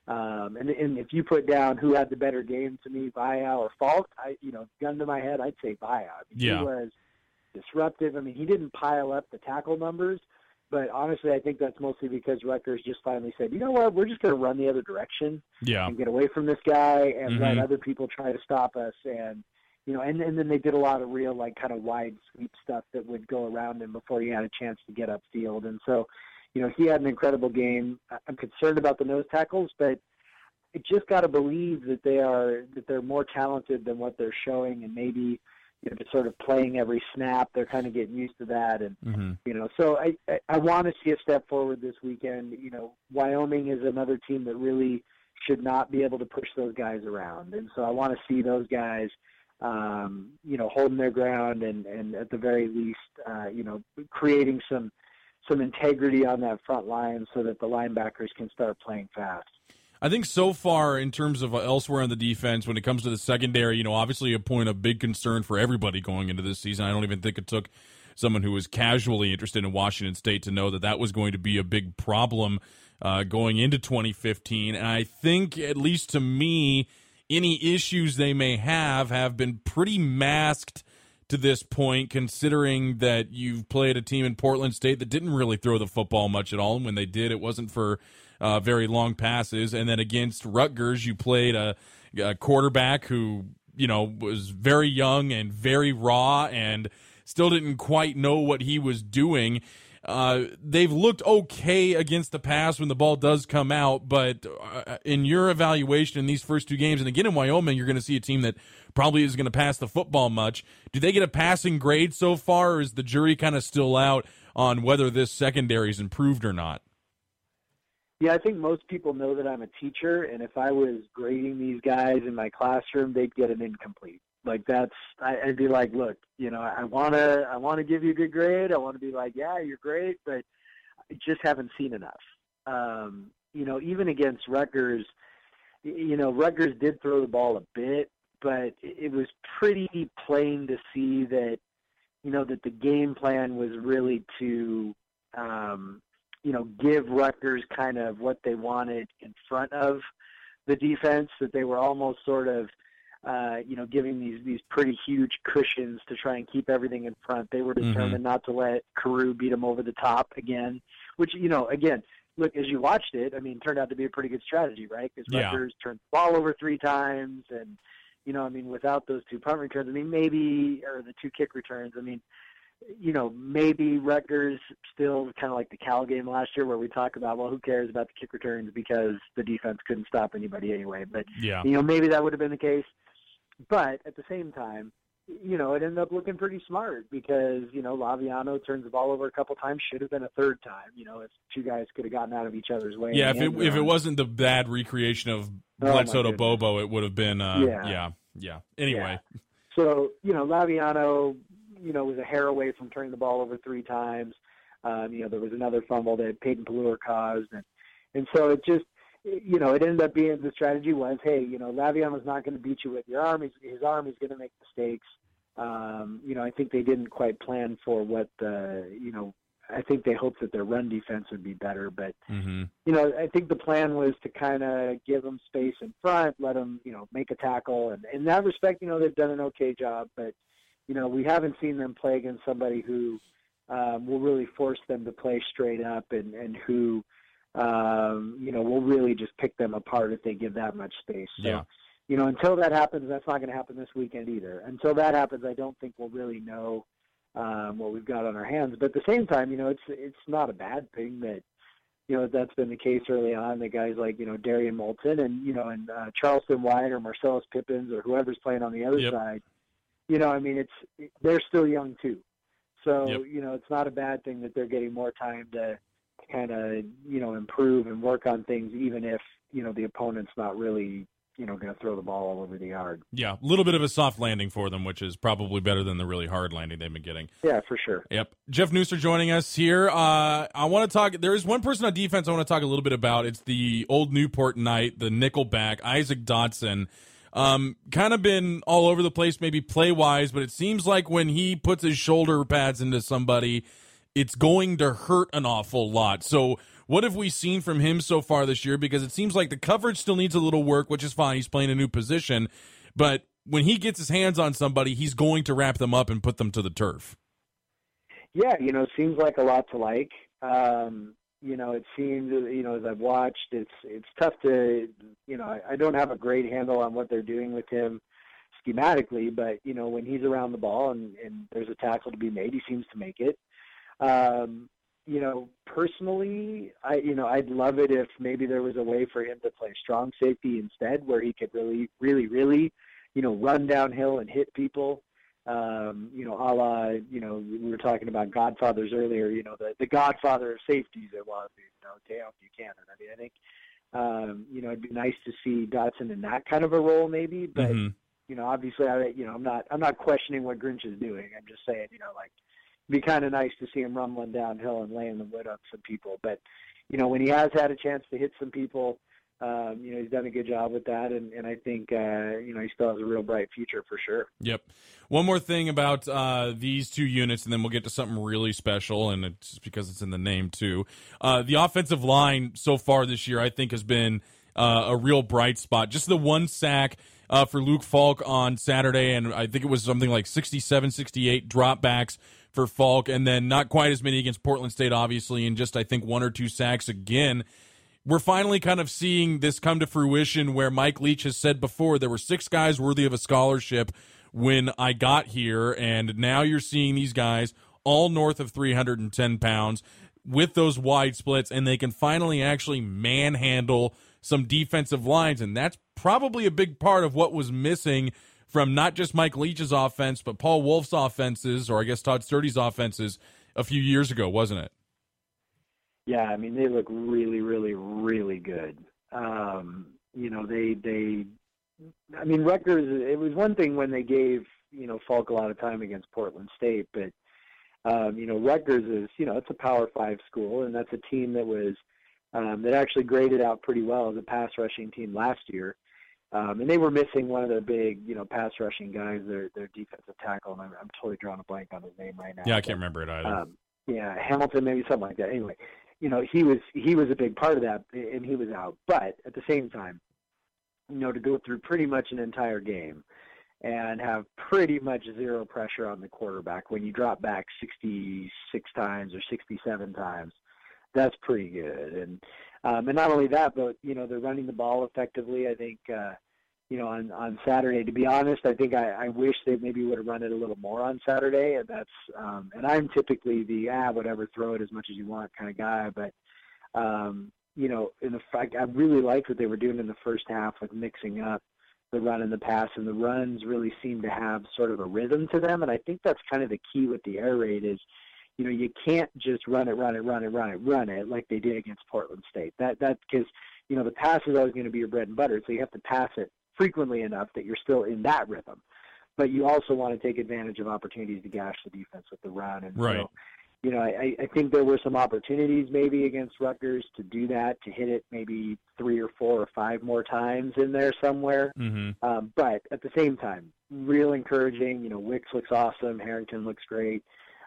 Um, and, and if you put down who had the better game to me, Vaeao or Falk, I you know gun to my head, I'd say Vaeao. I mean, Yeah. He was disruptive. I mean, he didn't pile up the tackle numbers. But honestly, I think that's mostly because Rutgers just finally said, you know what, we're just going to run the other direction Yeah. and get away from this guy and let Mhm. other people try to stop us and you know and and then they did a lot of real like kind of wide sweep stuff that would go around him before he had a chance to get upfield. And so you know he had an incredible game. I- i'm concerned about the nose tackles but it just got to believe that they are that they're more talented than what they're showing and maybe you know just sort of playing every snap they're kind of getting used to that. And Mm-hmm. you know so i i, I want to see a step forward this weekend. You know wyoming is another team that really should not be able to push those guys around. And so i want to see those guys um you know holding their ground and and at the very least uh you know creating some some integrity on that front line so that the linebackers can start playing fast. I think so far, in terms of elsewhere on the defense, when it comes to the secondary, you know, obviously a point of big concern for everybody going into this season. I don't even think it took someone who was casually interested in Washington State to know that that was going to be a big problem uh, going into 2015. And I think, at least to me, any issues they may have have been pretty masked to this point, considering that you've played a team in Portland State that didn't really throw the football much at all. And when they did, it wasn't for uh, very long passes. And then against Rutgers, you played a, a quarterback who, you know, was very young and very raw and still didn't quite know what he was doing. Uh, they've looked okay against the pass when the ball does come out, but uh, in your evaluation in these first two games, and again in Wyoming, you're going to see a team that probably is going to pass the football much. Do they get a passing grade so far, or is the jury kind of still out on whether this secondary is improved or not? Yeah, I think most people know that I'm a teacher, and if I was grading these guys in my classroom, they'd get an incomplete. Like that's, I, I'd be like, look, you know, I want to, I want to give you a good grade. I want to be like, yeah, you're great, but I just haven't seen enough. Um, you know, even against Rutgers, you know, Rutgers did throw the ball a bit, but it was pretty plain to see that, you know, that the game plan was really to, um, you know, give Rutgers kind of what they wanted in front of the defense. That they were almost sort of uh, you know, giving these these pretty huge cushions to try and keep everything in front. They were mm-hmm. determined mm-hmm. not to let Carroo beat them over the top again, which you know, again, look as you watched it. I mean, turned out to be a pretty good strategy, right? Because yeah. Rutgers turned the ball over three times, and you know, I mean, without those two punt returns, I mean, maybe or the two kick returns, I mean. You know, maybe Rutgers still kind of like the Cal game last year, where we talk about, well, who cares about the kick returns because the defense couldn't stop anybody anyway. But yeah. you know, maybe that would have been the case but at the same time, you know, it ended up looking pretty smart because, you know, Laviano turns the ball over a couple times, should have been a third time, you know, if two guys could have gotten out of each other's way. Yeah, if it if it wasn't the bad recreation of oh, Bledsoe to Bobo, it would have been uh yeah. yeah. Yeah. Anyway. Yeah. So, you know, Laviano, you know, was a hair away from turning the ball over three times. Um, you know, there was another fumble that Peyton Pelluer caused and and so it just you know, it ended up being the strategy was, hey, you know, Laviano's not going to beat you with your arm. He's, his arm is going to make mistakes. Um, you know, I think they didn't quite plan for what the, you know, I think they hoped that their run defense would be better, but mm-hmm. you know, I think the plan was to kind of give them space in front, let them, you know, make a tackle, and in that respect, you know, they've done an okay job. But you know, we haven't seen them play against somebody who um, will really force them to play straight up and and who um, you know, we'll really just pick them apart if they give that much space. So, yeah. you know, until that happens, that's not going to happen this weekend either. Until that happens, I don't think we'll really know um, what we've got on our hands. But at the same time, you know, it's it's not a bad thing that you know that's been the case early on. The guys like you know Darrien Molton and you know and uh, Charleston White or Marcellus Pippins or whoever's playing on the other yep. side. You know, I mean, it's they're still young too. So yep. you know, it's not a bad thing that they're getting more time to kind of you know improve and work on things, even if you know the opponent's not really you know going to throw the ball all over the yard. Yeah, a little bit of a soft landing for them, which is probably better than the really hard landing they've been getting. Yeah, for sure. Yep. Jeff Nusser joining us here. Uh, I want to talk. There is one person on defense I want to talk a little bit about. It's the old Newport Knight, the nickelback, Isaac Dotson. Um, kind of been all over the place, maybe play wise, but it seems like when he puts his shoulder pads into somebody, it's going to hurt an awful lot. So, what have we seen from him so far this year? Because it seems like the coverage still needs a little work, which is fine. He's playing a new position. But when he gets his hands on somebody, he's going to wrap them up and put them to the turf. Yeah, you know, seems like a lot to like. Um, you know, it seems, you know, as I've watched, it's it's tough to, you know, I, I don't have a great handle on what they're doing with him schematically, but you know, when he's around the ball and, and there's a tackle to be made, he seems to make it. Um, you know, personally, I you know I'd love it if maybe there was a way for him to play strong safety instead, where he could really, really, really, you know, run downhill and hit people. Um, you know, a la, you know, we were talking about Godfathers earlier. You know, the the Godfather of safeties it was, you know, Dale Buchanan. I mean, I think, um, you know, it'd be nice to see Dotson in that kind of a role, maybe. But mm-hmm. you know, obviously, I, you know, I'm not I'm not questioning what Grinch is doing. I'm just saying, you know, like be kind of nice to see him rumbling downhill and laying the wood on some people. But you know, when he has had a chance to hit some people, um, you know, he's done a good job with that, and, and I think uh, you know he still has a real bright future for sure. Yep. One more thing about uh, these two units, and then we'll get to something really special, and it's because it's in the name too. Uh, the offensive line so far this year, I think, has been uh, a real bright spot. Just the one sack uh, for Luke Falk on Saturday, and I think it was something like 67, 68 dropbacks for Falk, and then not quite as many against Portland State, obviously, and just I think one or two sacks again. We're finally kind of seeing this come to fruition where Mike Leach has said before there were six guys worthy of a scholarship when I got here, and now you're seeing these guys all north of 310 pounds with those wide splits, and they can finally actually manhandle some defensive lines, and that's probably a big part of what was missing from not just Mike Leach's offense, but Paul Wulff's offenses, or I guess Todd Sturdy's offenses a few years ago, wasn't it? Yeah, I mean they look really, really, really good. Um, you know, they they I mean Rutgers it was one thing when they gave, you know, Falk a lot of time against Portland State, but um, you know, Rutgers is, you know, it's a power five school and that's a team that was um, that actually graded out pretty well as a pass rushing team last year. Um, and they were missing one of their big, you know, pass rushing guys, their their defensive tackle, and I'm, I'm totally drawing a blank on his name right now. Yeah, I can't remember it either. Um, yeah, Hamilton, maybe something like that. Anyway, you know, he was he was a big part of that, and he was out. But at the same time, you know, to go through pretty much an entire game and have pretty much zero pressure on the quarterback when you drop back 66 times or 67 times, that's pretty good. And um, and not only that, but you know they're running the ball effectively. I think uh, you know on on Saturday. To be honest, I think I, I wish they maybe would have run it a little more on Saturday. And that's um, and I'm typically the ah whatever throw it as much as you want kind of guy, but um, you know in the fact I really liked what they were doing in the first half with mixing up the run and the pass, and the runs really seem to have sort of a rhythm to them. And I think that's kind of the key with the air raid is you know, you can't just run it, run it, run it, run it, run it like they did against Portland State. That that because you know the pass is always going to be your bread and butter, so you have to pass it frequently enough that you're still in that rhythm. But you also want to take advantage of opportunities to gash the defense with the run. And right. so, you know, I, I think there were some opportunities maybe against Rutgers to do that, to hit it maybe three or four or five more times in there somewhere. Mm-hmm. Um, but at the same time, real encouraging. You know, Wicks looks awesome. Harrington looks great.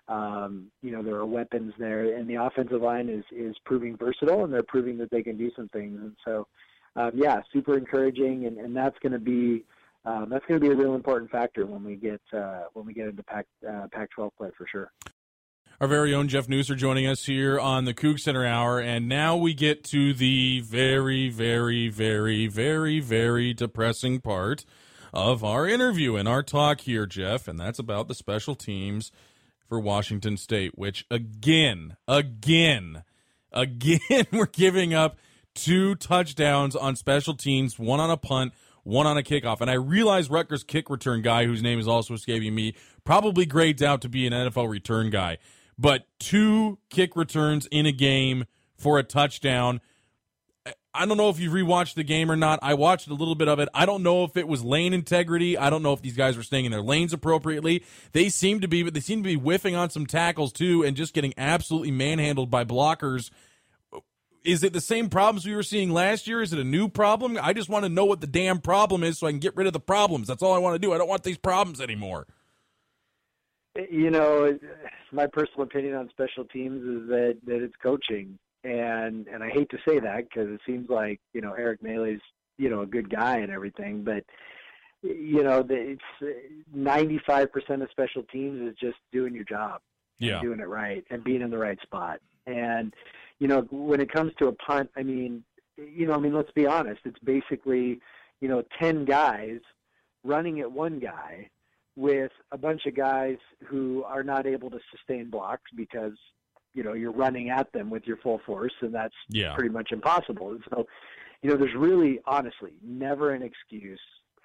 Um, you know, there are weapons there, and the offensive line is is proving versatile, and they're proving that they can do some things. And so, um, yeah, super encouraging, and, and that's going to be um, that's going to be a real important factor when we get uh, when we get into Pac uh, Pac-12 play for sure. Our very own Jeff Nusser joining us here on the Coug Center Hour, and now we get to the very, very, very, very, very depressing part of our interview and our talk here, Jeff, and that's about the special teams for Washington State, which again, again, again, we're giving up two touchdowns on special teams, one on a punt, one on a kickoff. And I realize Rutgers kick return guy, whose name is also escaping me, probably grades out to be an NFL return guy. But two kick returns in a game for a touchdown I don't know if you've rewatched the game or not. I watched a little bit of it. I don't know if it was lane integrity. I don't know if these guys were staying in their lanes appropriately. They seem to be, but they seem to be whiffing on some tackles too and just getting absolutely manhandled by blockers. Is it the same problems we were seeing last year? Is it a new problem? I just want to know what the damn problem is so I can get rid of the problems. That's all I want to do. I don't want these problems anymore. You know, my personal opinion on special teams is that that it's coaching and and I hate to say that because it seems like you know Eric Mailey's you know a good guy and everything, but you know the, it's ninety five percent of special teams is just doing your job, yeah, doing it right and being in the right spot. And you know when it comes to a punt, I mean, you know, I mean, let's be honest, it's basically you know ten guys running at one guy with a bunch of guys who are not able to sustain blocks because you know you're running at them with your full force, and that's yeah. pretty much impossible. And so, you know, there's really, honestly, never an excuse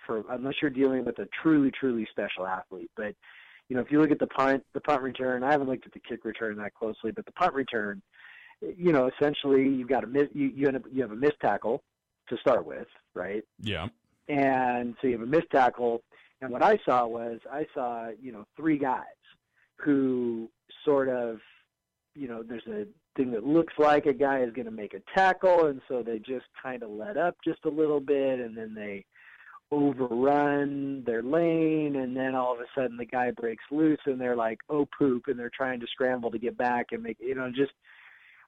for unless you're dealing with a truly, truly special athlete. But you know, if you look at the punt, the punt return, I haven't looked at the kick return that closely, but the punt return, you know, essentially you've got a miss, you you, end up, you have a missed tackle to start with, right? Yeah. And so you have a missed tackle, and what I saw was I saw you know three guys who sort of, you know, there's a thing that looks like a guy is going to make a tackle, and so they just kind of let up just a little bit, and then they overrun their lane, and then all of a sudden the guy breaks loose, and they're like, oh poop, and they're trying to scramble to get back and make, you know, just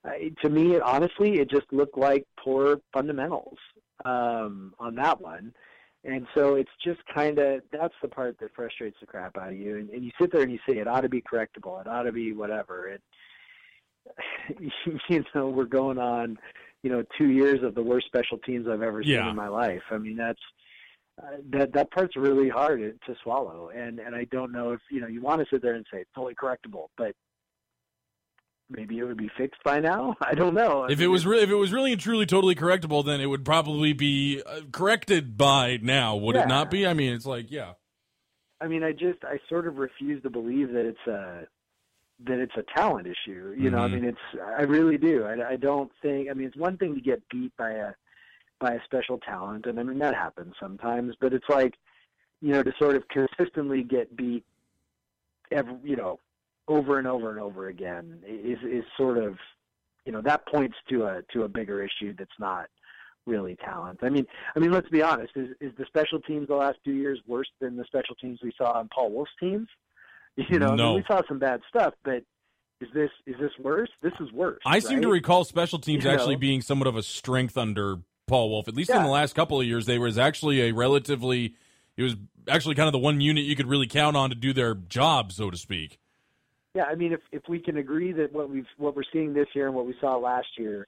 uh, to me, honestly, it just looked like poor fundamentals um, on that one. And so it's just kind of that's the part that frustrates the crap out of you. And, and you sit there and you say it ought to be correctable, it ought to be whatever. And you know, we're going on, you know, two years of the worst special teams I've ever seen in my life. I mean, that's uh, that that part's really hard to swallow. And and I don't know if you know you want to sit there and say it's totally correctable, but maybe it would be fixed by now. I don't know. If it was re- if it was really and truly totally correctable, then it would probably be uh, corrected by now, would Yeah. it not be? I mean, it's like, yeah, I mean, I just I sort of refuse to believe that it's a that it's a talent issue. You know, I Mhm. mean, it's I really do. I, I don't think. I mean, it's one thing to get beat by a by a special talent, and I mean that happens sometimes. But it's like, you know, to sort of consistently get beat, every you know, over and over and over again is is sort of, you know, that points to a to a bigger issue that's not really talent. I mean, I mean, let's be honest. Is is the special teams the last two years worse than the special teams we saw on Paul Wulff's teams? You know, I mean, we saw some bad stuff, but is this is this worse? This is worse. I seem to recall special teams You actually know? being somewhat of a strength under Paul Wulff. At least in the last couple of years, they was actually a relatively. It was actually kind of the one unit you could really count on to do their job, so to speak. Yeah, I mean, if if we can agree that what we've what we're seeing this year and what we saw last year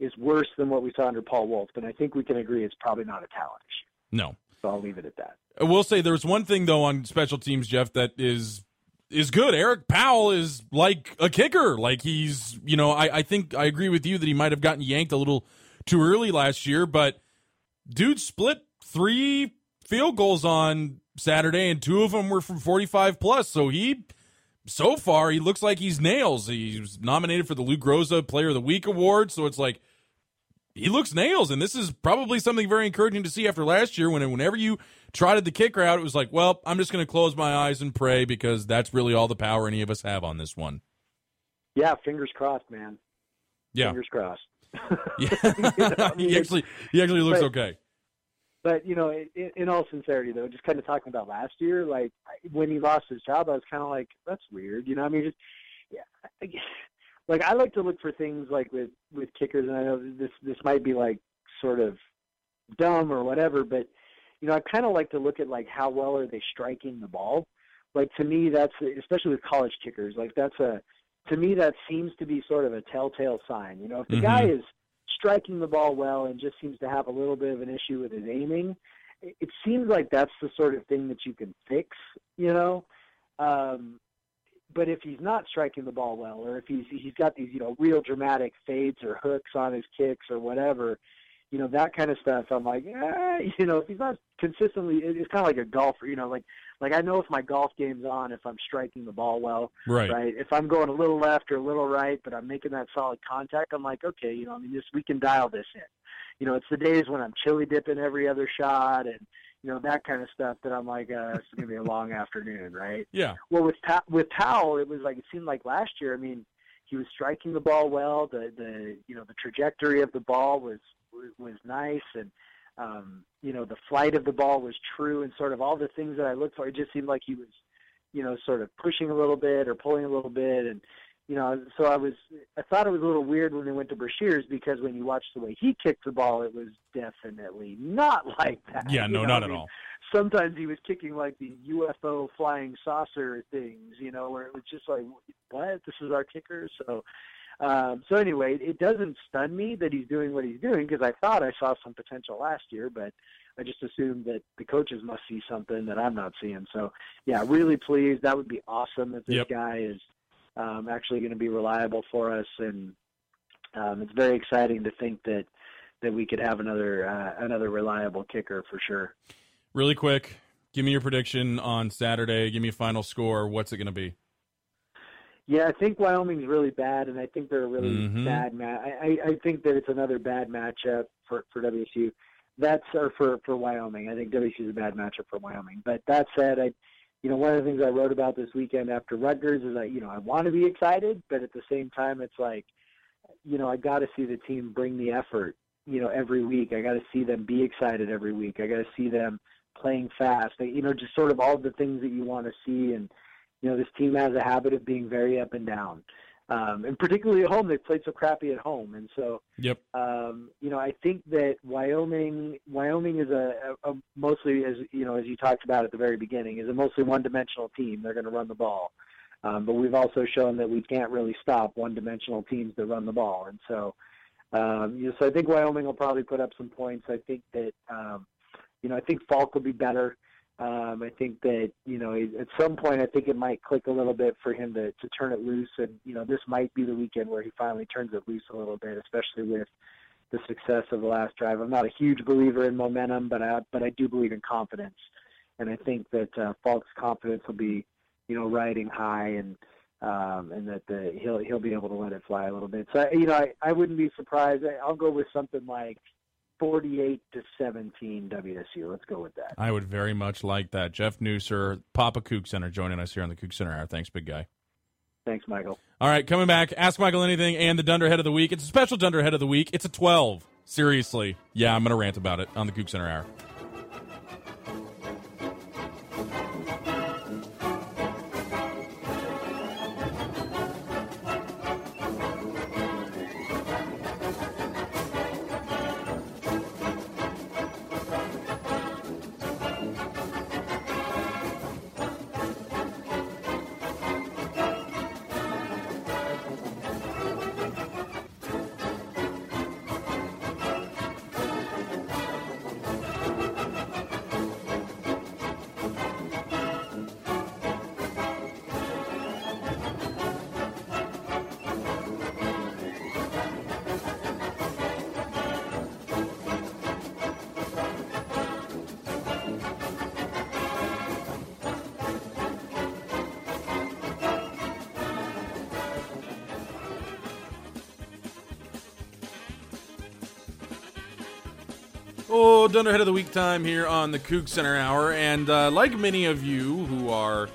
is worse than what we saw under Paul Wulff, then I think we can agree it's probably not a talent issue. No, So I'll leave it at that. I will say there's one thing though on special teams, Jeff, that is is good. Erik Powell is like a kicker. Like he's, you know, I, I think I agree with you that he might have gotten yanked a little too early last year, but dude split three field goals on Saturday, and two of them were from 45 plus. So he, so far, he looks like he's nails. He was nominated for the Lou Groza Player of the Week award. So it's like he looks nails, and this is probably something very encouraging to see after last year. When whenever you trotted the kicker out, it was like, well, I'm just going to close my eyes and pray because that's really all the power any of us have on this one. Yeah, fingers crossed, man. Yeah, Fingers crossed. yeah. You know, I mean, he actually he actually looks but- okay. But you know, in, in all sincerity, though, just kind of talking about last year, like when he lost his job, I was kind of like, that's weird. You know, I mean, just yeah, I, like I like to look for things like with with kickers, and I know this this might be like sort of dumb or whatever, but you know, I kind of like to look at like how well are they striking the ball. Like to me, that's especially with college kickers, like that's a to me that seems to be sort of a telltale sign. You know, if the Mhm. guy is striking the ball well and just seems to have a little bit of an issue with his aiming, it, it seems like that's the sort of thing that you can fix, you know. Um, but if he's not striking the ball well, or if he's he's got these you know real dramatic fades or hooks on his kicks or whatever, you know that kind of stuff. I'm like, eh, you know, if he's not consistently, it's kind of like a golfer, you know, like like I know if my golf game's on, if I'm striking the ball well, Right. right? If I'm going a little left or a little right, but I'm making that solid contact, I'm like, okay, you know, I mean, this we can dial this in. You know, it's the days when I'm chili dipping every other shot and you know that kind of stuff that I'm like, uh, it's gonna be a long afternoon, right? Yeah. Well, with pa- with Powell, it was like it seemed like last year. I mean, he was striking the ball well. The the you know the trajectory of the ball was was nice, and um, you know the flight of the ball was true, and sort of all the things that I looked for. It just seemed like he was, you know, sort of pushing a little bit or pulling a little bit, and you know, so I was I thought it was a little weird when they went to Breshears because when you watched the way he kicked the ball, it was definitely not like that. Yeah. you No, know? not I at all. sometimes he was kicking like the UFO flying saucer things, you know, where it was just like, what? This is our kicker. So, um, so anyway, it doesn't stun me that he's doing what he's doing because I thought I saw some potential last year, but I just assumed that the coaches must see something that I'm not seeing. So, yeah, really pleased. That would be awesome if this Yep. guy is um, actually going to be reliable for us, and um, it's very exciting to think that that we could have another uh, another reliable kicker for sure. Really quick, give me your prediction on Saturday. Give me a final score. What's it going to be? Yeah, I think Wyoming's really bad, and I think they're a really Mhm. bad match. I, I I think that it's another bad matchup for for WSU. That's or for for Wyoming. I think WSU is a bad matchup for Wyoming. But that said, I, you know, one of the things I wrote about this weekend after Rutgers is that, you know, I want to be excited, but at the same time, it's like, you know, I got to see the team bring the effort, you know, every week. I got to see them be excited every week. I got to see them playing fast. You know, just sort of all the things that you want to see. And, you know, this team has a habit of being very up and down um, and particularly at home, they've played so crappy at home, and so yep. Um, you know, I think that Wyoming, Wyoming is a, a, a mostly as you know, as you talked about at the very beginning, is a mostly one-dimensional team. They're going to run the ball, um, but we've also shown that we can't really stop one-dimensional teams that run the ball, and so. Um, you know, so I think Wyoming will probably put up some points. I think that, um, you know, I think Falk will be better. Um, I think that you know at some point I think it might click a little bit for him to to turn it loose, and you know this might be the weekend where he finally turns it loose a little bit, especially with the success of the last drive. I'm not a huge believer in momentum, but I but I do believe in confidence, and I think that uh, Falk's confidence will be you know riding high and. Um, and that the, he'll he'll be able to let it fly a little bit. So you know, I, I wouldn't be surprised. I, I'll go with something like 48 to 17 WSU. Let's go with that. I would very much like that. Jeff Nusser, Papa CougCenter, joining us here on the CougCenter Hour. Thanks, big guy. Thanks, Michael. All right, coming back. Ask Michael anything and the Dunderhead of the week. It's a special Dunderhead of the week. It's a 12. Seriously. Yeah, I'm going to rant about it on the CougCenter Hour. Oh, Dunderhead of the Week time here on the CougCenter Hour. And uh, like many of you who are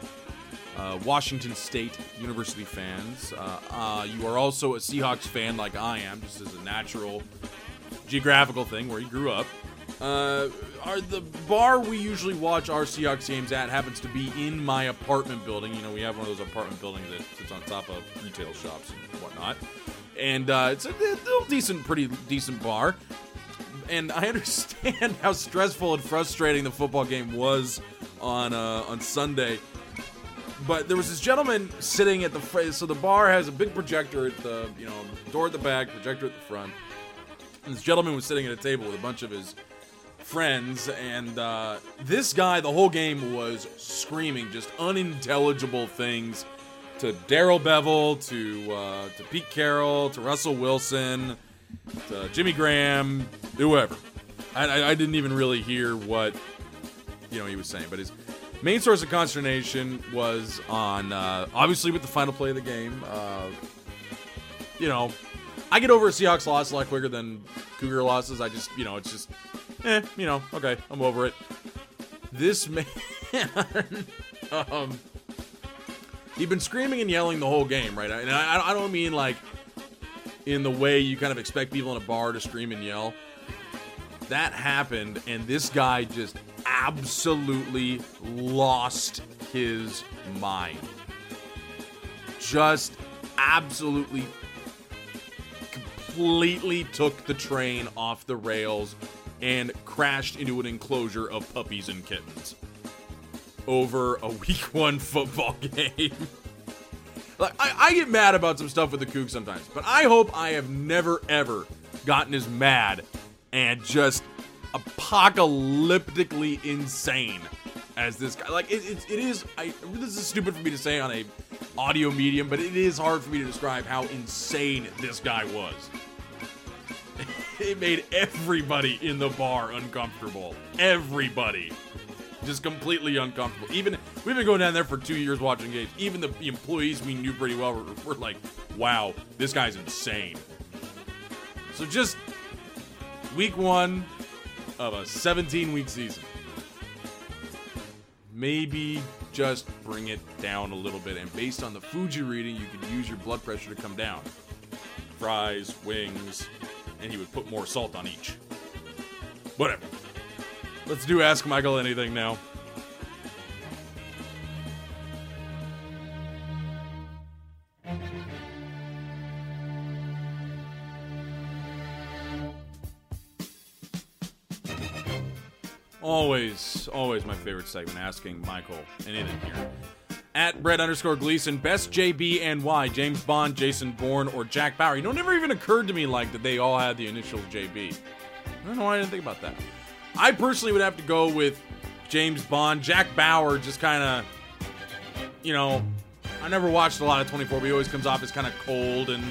uh, Washington State University fans, uh, uh, you are also a Seahawks fan like I am, just as a natural geographical thing where you grew up. Uh, are the bar we usually watch our Seahawks games at happens to be in my apartment building. You know, we have one of those apartment buildings that sits on top of retail shops and whatnot. And uh, it's a, a decent, pretty decent bar and I understand how stressful and frustrating the football game was on uh, on Sunday. But there was this gentleman sitting at the so the bar has a big projector at the you know door at the back, projector at the front. And this gentleman was sitting at a table with a bunch of his friends, and uh, this guy the whole game was screaming just unintelligible things to Darrell Bevell, to uh, to Pete Carroll, to Russell Wilson uh, Jimmy Graham, whoever. I, I, didn't even really hear what you know he was saying, but his main source of consternation was on uh, obviously with the final play of the game. Uh, you know, I get over a Seahawks loss a lot quicker than Cougar losses. I just you know it's just eh, you know, okay, I'm over it. This man, um, he'd been screaming and yelling the whole game, right? And I, I don't mean like in the way you kind of expect people in a bar to scream and yell. That happened, and this guy just absolutely lost his mind. Just absolutely, completely took the train off the rails and crashed into an enclosure of puppies and kittens over a week one football game. Like I, I get mad about some stuff with the Coug sometimes, but I hope I have never ever gotten as mad and just apocalyptically insane as this guy. Like it, it, it is. I, this is stupid for me to say on a audio medium, but it is hard for me to describe how insane this guy was. it made everybody in the bar uncomfortable. Everybody just completely uncomfortable. Even we've been going down there for two years watching games. Even the employees we knew pretty well were, were like, "Wow, this guy's insane." So just week one of a 17 week season. Maybe just bring it down a little bit. And based on the food you're eating, you could use your blood pressure to come down. Fries, wings, and he would put more salt on each. Whatever. Let's do Ask Michael Anything now. Always, always my favorite segment, asking Michael anything here. At Brett underscore Gleason, best JB and Y, James Bond, Jason Bourne, or Jack Bauer? You know, it never even occurred to me like that they all had the initial JB. I don't know why I didn't think about that. I personally would have to go with James Bond. Jack Bauer just kind of, you know, I never watched a lot of 24, but he always comes off as kind of cold and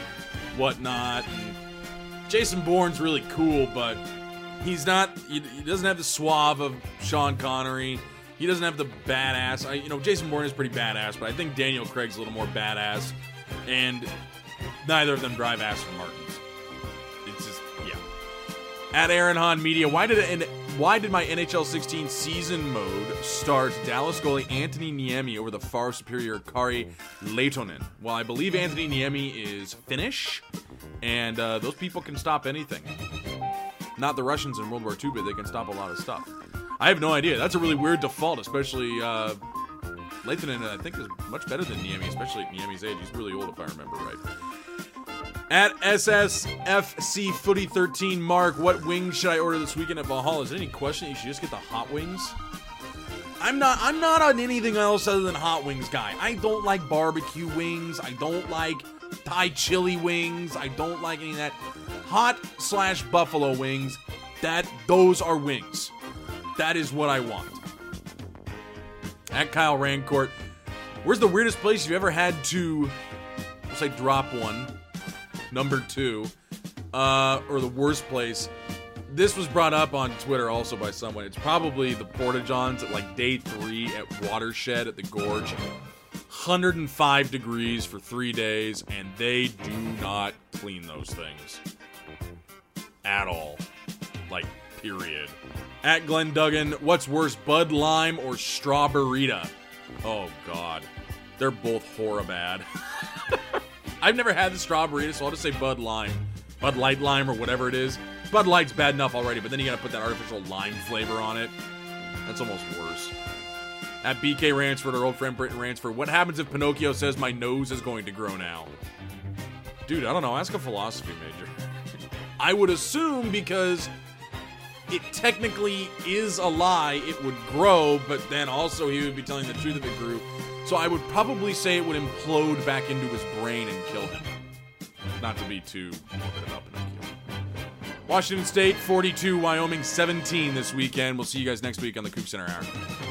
whatnot. And Jason Bourne's really cool, but he's not. He, doesn't have the suave of Sean Connery. He doesn't have the badass. I, you know, Jason Bourne is pretty badass, but I think Daniel Craig's a little more badass, and neither of them drive Aston Martins. It's just yeah. At Aaron Hahn Media, why did it? Why did my NHL 16 season mode start Dallas goalie Anthony Niemi over the far superior Kari Lehtonen? Well, I believe Anthony Niemi is Finnish, and uh, those people can stop anything. Not the Russians in World War II, but they can stop a lot of stuff. I have no idea. That's a really weird default, especially uh, Leitonen, I think, is much better than Niemi, especially at Niemi's age. He's really old, if I remember right. At SSFC Footy 13, Mark, what wings should I order this weekend at Valhalla? Is there any question you should just get the hot wings? I'm not. I'm not on anything else other than hot wings guy. I don't like barbecue wings. I don't like Thai chili wings. I don't like any of that. Hot slash buffalo wings. That those are wings. That is what I want. At Kyle Rancourt, where's the weirdest place you've ever had to, let's say, drop one? Number two, uh, or the worst place. This was brought up on Twitter also by someone. It's probably the Porta Johns at like day three at Watershed at the Gorge. 105 degrees for three days, and they do not clean those things at all. Like, period. At Glenn Duggan, what's worse, Bud Lime or Straw-Ber-Rita? Oh, God. They're both horribad. I've never had the strawberry, so I'll just say Bud Lime. Bud Light Lime or whatever it is. Bud Light's bad enough already, but then you gotta put that artificial lime flavor on it. That's almost worse. At BK Ransford, our old friend Britton Ransford, what happens if Pinocchio says my nose is going to grow now? Dude, I don't know. Ask a philosophy major. I would assume because it technically is a lie, it would grow, but then also he would be telling the truth if it grew. So I would probably say it would implode back into his brain and kill him. Not to be too morbid about Pinocchio. Washington State 42, Wyoming 17 this weekend. We'll see you guys next week on the CougCenter Hour.